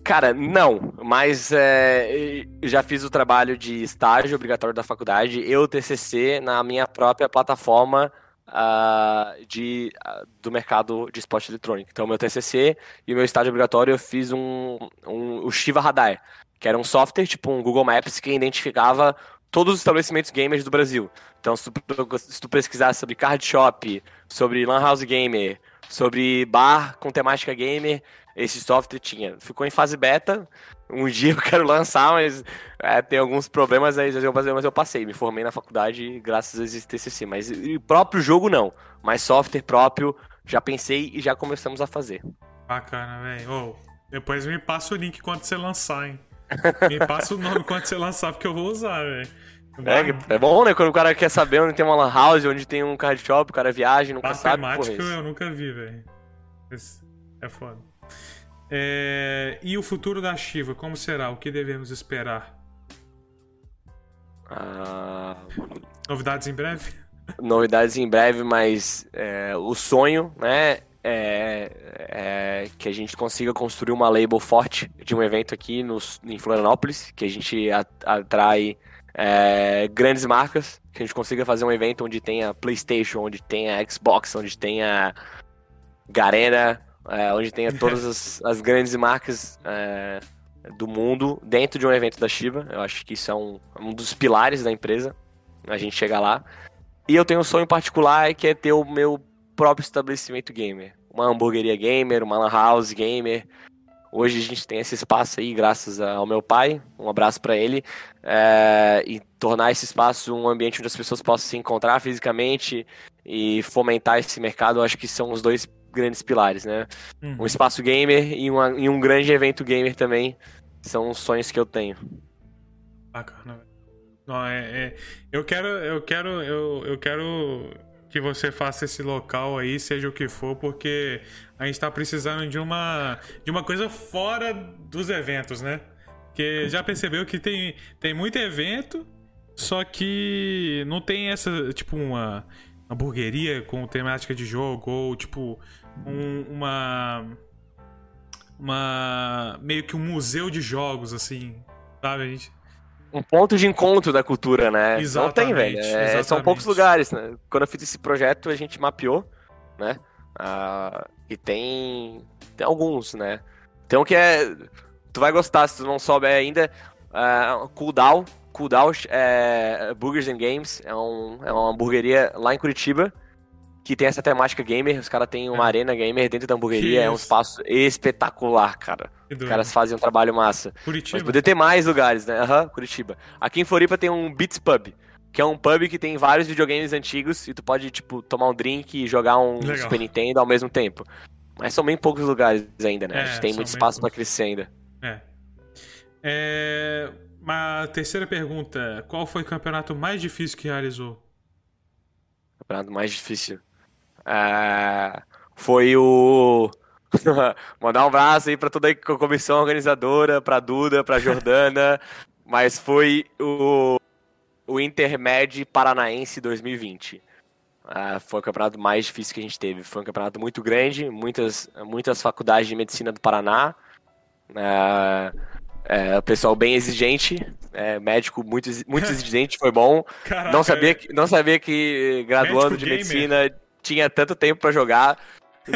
Cara, não, mas é, já fiz o trabalho de estágio obrigatório da faculdade, eu TCC na minha própria plataforma uh, de, uh, do mercado de esporte eletrônico. Então, meu TCC e o meu estágio obrigatório eu fiz um, um o Shiva Radar que era um software, tipo um Google Maps, que identificava todos os estabelecimentos gamers do Brasil. Então, se tu, se tu pesquisar sobre card shop, sobre lan house gamer, sobre bar com temática gamer, esse software tinha. Ficou em fase beta. Um dia eu quero lançar, mas é, tem alguns problemas aí, mas eu passei. Me formei na faculdade graças a esse TCC. Mas o próprio jogo não. Mas software próprio, já pensei e já começamos a fazer. Bacana, velho. Oh, depois me passa o link quando você lançar, hein? Me passa o nome quando você lançar, porque eu vou usar, velho. É, é bom, né? Quando o cara quer saber onde tem uma lan house, onde tem um card shop, o cara viaja, nunca sabe. Matemática eu nunca vi, velho. É foda. É... E o futuro da Shiva, como será? O que devemos esperar? Ah... Novidades em breve? Novidades em breve, mas é, o sonho, né, é, é, que a gente consiga construir uma label forte de um evento aqui no, em Florianópolis, que a gente atrai é, grandes marcas, que a gente consiga fazer um evento onde tenha PlayStation, onde tenha Xbox, onde tenha Garena, é, onde tenha todas as, as grandes marcas é, do mundo dentro de um evento da Shiva. Eu acho que isso é um, um dos pilares da empresa, a gente chegar lá. E eu tenho um sonho particular que é ter o meu próprio estabelecimento gamer. Uma hamburgueria gamer, uma lan house gamer. Hoje a gente tem esse espaço aí, graças ao meu pai. Um abraço para ele. É, e tornar esse espaço um ambiente onde as pessoas possam se encontrar fisicamente e fomentar esse mercado, eu acho que são os dois grandes pilares, né? Uhum. Um espaço gamer e, uma, e um grande evento gamer também são os sonhos que eu tenho. Bacana. Não, é, é, eu quero, eu quero, eu, eu quero que você faça esse local aí, seja o que for, porque a gente está precisando de uma, de uma coisa fora dos eventos, né? Porque já percebeu que tem, tem muito evento, só que não tem essa, tipo, uma hamburgueria com temática de jogo, ou tipo, um, uma. Uma. meio que um museu de jogos, assim, sabe? A gente um ponto de encontro da cultura, né? Exatamente, Não tem, velho. É, são poucos lugares, né? Quando eu fiz esse projeto, a gente mapeou, né? Ah, e tem, tem alguns, né? Tem um que é. Tu vai gostar, se tu não souber ainda. Uh, Cooldown, Cooldown é, Burgers and Games, é, um, é uma hamburgueria lá em Curitiba, que tem essa temática gamer. Os caras têm uma é. arena gamer dentro da hamburgueria, é um espaço espetacular, cara. Os caras fazem um trabalho massa. Curitiba. Mas poder ter mais lugares, né? Aham, uhum, Curitiba. Aqui em Floripa tem um Beats Pub, que é um pub que tem vários videogames antigos e tu pode, tipo, tomar um drink e jogar um Legal. Super Nintendo ao mesmo tempo. Mas são bem poucos lugares ainda, né? É, a gente tem muito espaço para crescer ainda. É. é. Uma terceira pergunta. Qual foi o campeonato mais difícil que realizou? Campeonato mais difícil. É... Foi o. Mandar um abraço aí pra toda a comissão organizadora, pra Duda, pra Jordana. mas foi o o Intermed Paranaense 2020. Uh, foi o campeonato mais difícil que a gente teve. Foi um campeonato muito grande, muitas, muitas faculdades de medicina do Paraná. Uh, é, o pessoal bem exigente, é, médico muito, muito exigente, foi bom. Caraca, não, sabia que, não sabia que graduando de medicina tinha tanto tempo para jogar.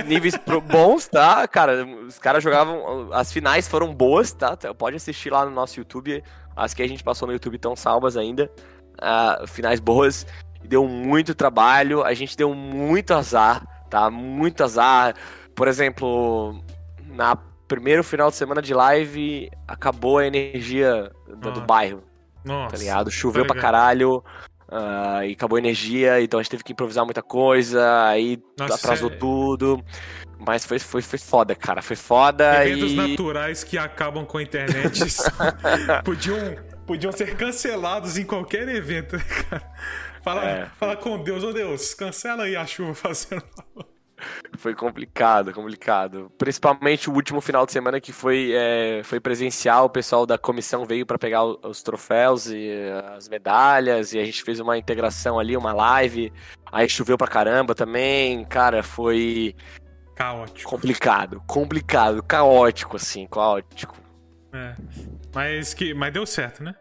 Níveis bons, tá? Cara, os caras jogavam. As finais foram boas, tá? Pode assistir lá no nosso YouTube. As que a gente passou no YouTube estão salvas ainda uh, finais boas. Deu muito trabalho, a gente deu muito azar, tá? Muito azar. Por exemplo, na primeiro final de semana de live, acabou a energia do, do bairro. Nossa. Tá ligado? Choveu tá pra caralho. Uh, e acabou a energia, então a gente teve que improvisar muita coisa, aí Nossa, atrasou é... tudo. Mas foi, foi, foi foda, cara. Foi foda. Eventos e... naturais que acabam com a internet podiam podiam ser cancelados em qualquer evento, né, cara? Fala, é. fala com Deus, ô oh, Deus, cancela aí a chuva fazendo Foi complicado, complicado. Principalmente o último final de semana que foi, é, foi presencial, o pessoal da comissão veio para pegar os troféus e as medalhas, e a gente fez uma integração ali, uma live. Aí choveu pra caramba também, cara, foi. Caótico. Complicado, complicado, caótico, assim, caótico. É. Mas, que, mas deu certo, né?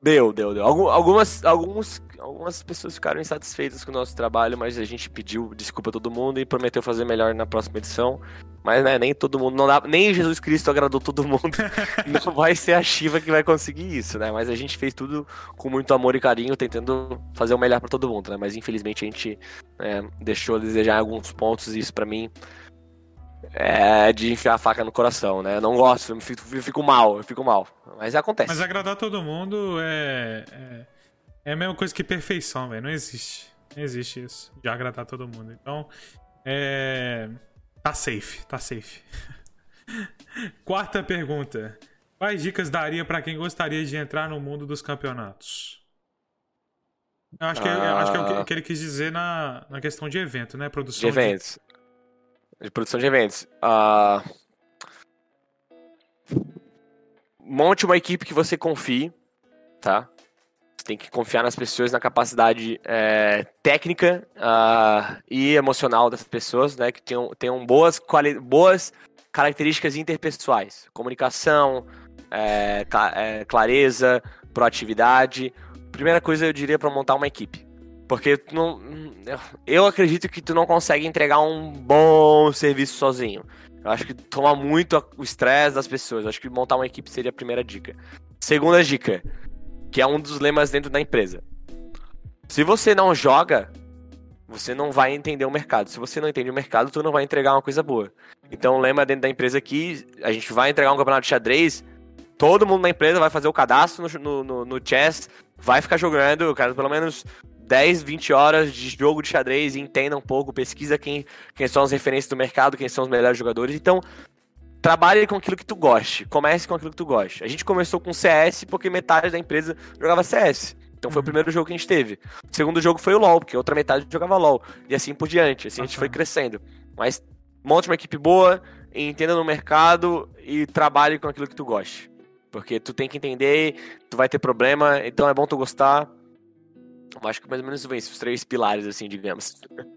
Deu, deu, deu. Algumas, alguns, algumas pessoas ficaram insatisfeitas com o nosso trabalho, mas a gente pediu desculpa a todo mundo e prometeu fazer melhor na próxima edição. Mas né, nem todo mundo, não dá, nem Jesus Cristo agradou todo mundo. não vai ser a Shiva que vai conseguir isso, né? Mas a gente fez tudo com muito amor e carinho, tentando fazer o melhor para todo mundo, né? Mas infelizmente a gente é, deixou a desejar alguns pontos e isso para mim é de enfiar a faca no coração, né? Eu não gosto, eu fico, eu fico mal, eu fico mal. Mas acontece. Mas agradar todo mundo é, é, é a mesma coisa que perfeição, velho. Não existe. Não existe isso, de agradar todo mundo. Então, é. Tá safe, tá safe. Quarta pergunta. Quais dicas daria para quem gostaria de entrar no mundo dos campeonatos? Eu acho que, ah... acho que é o que, ah. ele quis dizer na, na questão de evento, né? Produção de eventos. De de produção de eventos. Uh, monte uma equipe que você confie, tá? Tem que confiar nas pessoas, na capacidade é, técnica uh, e emocional dessas pessoas, né? Que tenham, tenham boas, boas características interpessoais. Comunicação, é, é, clareza, proatividade. Primeira coisa eu diria para montar uma equipe. Porque não. Eu acredito que tu não consegue entregar um bom serviço sozinho. Eu acho que toma muito o estresse das pessoas. Eu acho que montar uma equipe seria a primeira dica. Segunda dica, que é um dos lemas dentro da empresa. Se você não joga, você não vai entender o mercado. Se você não entende o mercado, tu não vai entregar uma coisa boa. Então, o lema dentro da empresa aqui, a gente vai entregar um campeonato de xadrez, todo mundo na empresa vai fazer o cadastro no, no, no chess, vai ficar jogando, cara, pelo menos 10, 20 horas de jogo de xadrez entenda um pouco, pesquisa quem, quem são as referências do mercado, quem são os melhores jogadores. Então, trabalhe com aquilo que tu goste, comece com aquilo que tu goste. A gente começou com CS porque metade da empresa jogava CS. Então foi o uhum. primeiro jogo que a gente teve. O segundo jogo foi o LoL, porque a outra metade jogava LoL. E assim por diante. Assim a gente foi crescendo. Mas monte uma equipe boa, entenda no mercado e trabalhe com aquilo que tu goste. Porque tu tem que entender, tu vai ter problema, então é bom tu gostar eu acho que mais ou menos vem esses três pilares, assim, digamos.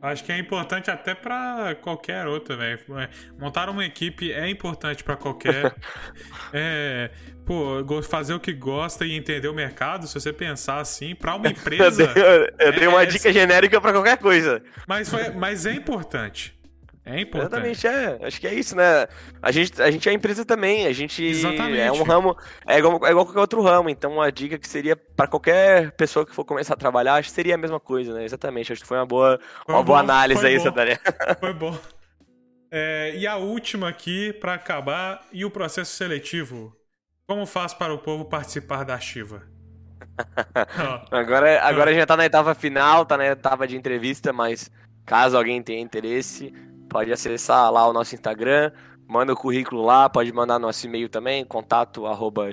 Acho que é importante até para qualquer outra, velho. É, montar uma equipe é importante para qualquer. é, pô, fazer o que gosta e entender o mercado, se você pensar assim, para uma empresa. eu dei, eu dei uma é, dica genérica para qualquer coisa. Mas, foi, mas é importante. É importante. Exatamente, é. Acho que é isso, né? A gente, a gente é empresa também, a gente Exatamente. é um ramo, é igual, é igual qualquer outro ramo, então uma dica que seria para qualquer pessoa que for começar a trabalhar, acho que seria a mesma coisa, né? Exatamente, acho que foi uma boa, foi uma bom, boa análise aí, Santana. Foi bom. É, e a última aqui, para acabar, e o processo seletivo? Como faz para o povo participar da Shiva? agora agora já tá na etapa final, tá na etapa de entrevista, mas caso alguém tenha interesse, pode acessar lá o nosso Instagram, manda o currículo lá, pode mandar nosso e-mail também, contato arroba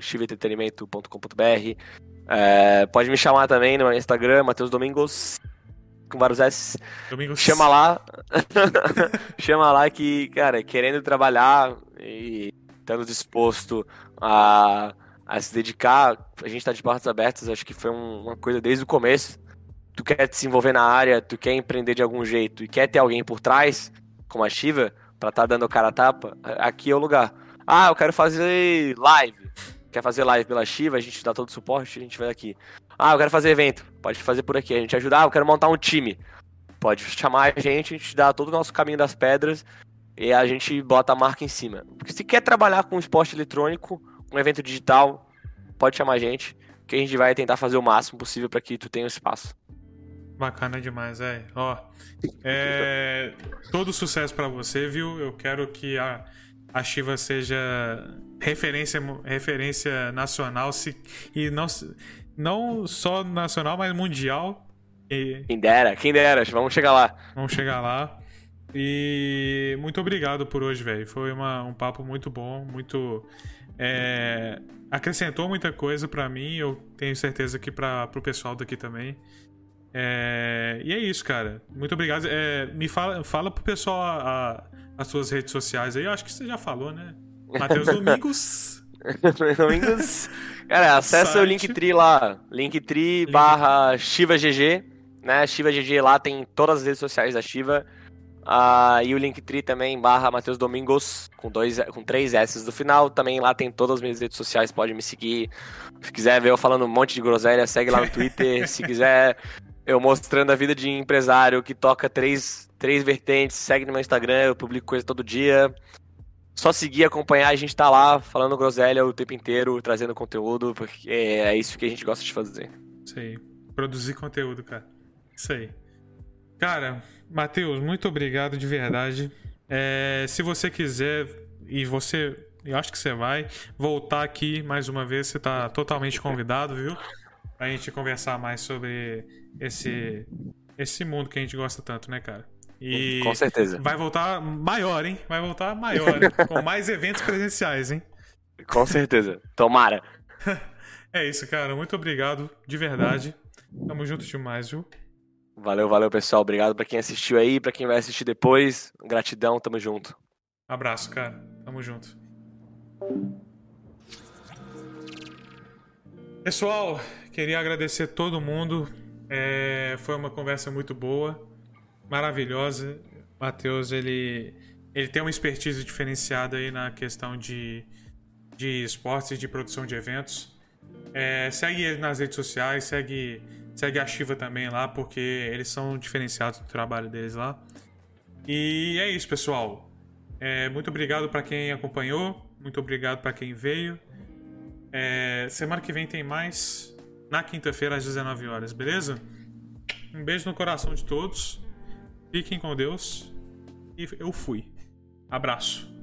é, pode me chamar também no Instagram, Matheus Domingos, com vários S. Domingos. Chama lá. Chama lá que, cara, querendo trabalhar e estando disposto a, a se dedicar, a gente tá de portas abertas, acho que foi um, uma coisa desde o começo. Tu quer te desenvolver na área, tu quer empreender de algum jeito e quer ter alguém por trás, como a Shiva, pra tá dando o cara a tapa, aqui é o lugar. Ah, eu quero fazer live. Quer fazer live pela Shiva, a gente dá todo o suporte, a gente vai aqui. Ah, eu quero fazer evento. Pode fazer por aqui, a gente ajudar. Ah, eu quero montar um time. Pode chamar a gente, a gente dá todo o nosso caminho das pedras e a gente bota a marca em cima. Porque se quer trabalhar com esporte eletrônico, um evento digital, pode chamar a gente, que a gente vai tentar fazer o máximo possível para que tu tenha um espaço. Bacana demais, é. Ó, é, todo sucesso para você, viu? Eu quero que a, a Shiva seja referência, referência nacional se, e não, não só nacional, mas mundial. E... Quem dera, quem dera, vamos chegar lá. Vamos chegar lá. E muito obrigado por hoje, velho. Foi uma, um papo muito bom, muito. É, acrescentou muita coisa para mim, eu tenho certeza que para o pessoal daqui também. É, e é isso, cara. Muito obrigado. É, me fala, fala pro pessoal a, a, as suas redes sociais aí. Eu acho que você já falou, né? Matheus Domingos. Domingos. Cara, acessa Site. o Linktree lá. Linktree Link... barra ShivaGG. Né? ShivaGG lá tem todas as redes sociais da Shiva. Uh, e o Linktree também, barra Matheus Domingos, com, dois, com três S do final. Também lá tem todas as minhas redes sociais, pode me seguir. Se quiser ver eu falando um monte de groselha, segue lá no Twitter. Se quiser eu mostrando a vida de empresário que toca três, três vertentes, segue no meu Instagram, eu publico coisa todo dia. Só seguir, acompanhar, a gente tá lá falando groselha o tempo inteiro, trazendo conteúdo, porque é isso que a gente gosta de fazer. Isso aí. Produzir conteúdo, cara. Isso aí. Cara, Matheus, muito obrigado de verdade. É, se você quiser, e você, eu acho que você vai, voltar aqui mais uma vez, você está totalmente convidado, viu? Pra gente conversar mais sobre esse, esse mundo que a gente gosta tanto, né, cara? E com certeza. Vai voltar maior, hein? Vai voltar maior, hein? com mais eventos presenciais, hein? Com certeza. Tomara. é isso, cara. Muito obrigado, de verdade. Tamo junto demais, viu? Valeu, valeu, pessoal. Obrigado para quem assistiu aí, para quem vai assistir depois. Gratidão, tamo junto. Abraço, cara. Tamo junto. Pessoal, queria agradecer todo mundo. É, foi uma conversa muito boa, maravilhosa. Matheus, ele, ele tem uma expertise diferenciada aí na questão de, de esportes e de produção de eventos. É, segue ele nas redes sociais, segue Segue a Shiva também lá, porque eles são diferenciados do trabalho deles lá. E é isso, pessoal. É, muito obrigado para quem acompanhou. Muito obrigado para quem veio. É, semana que vem tem mais. Na quinta-feira, às 19 horas, beleza? Um beijo no coração de todos. Fiquem com Deus. E eu fui. Abraço.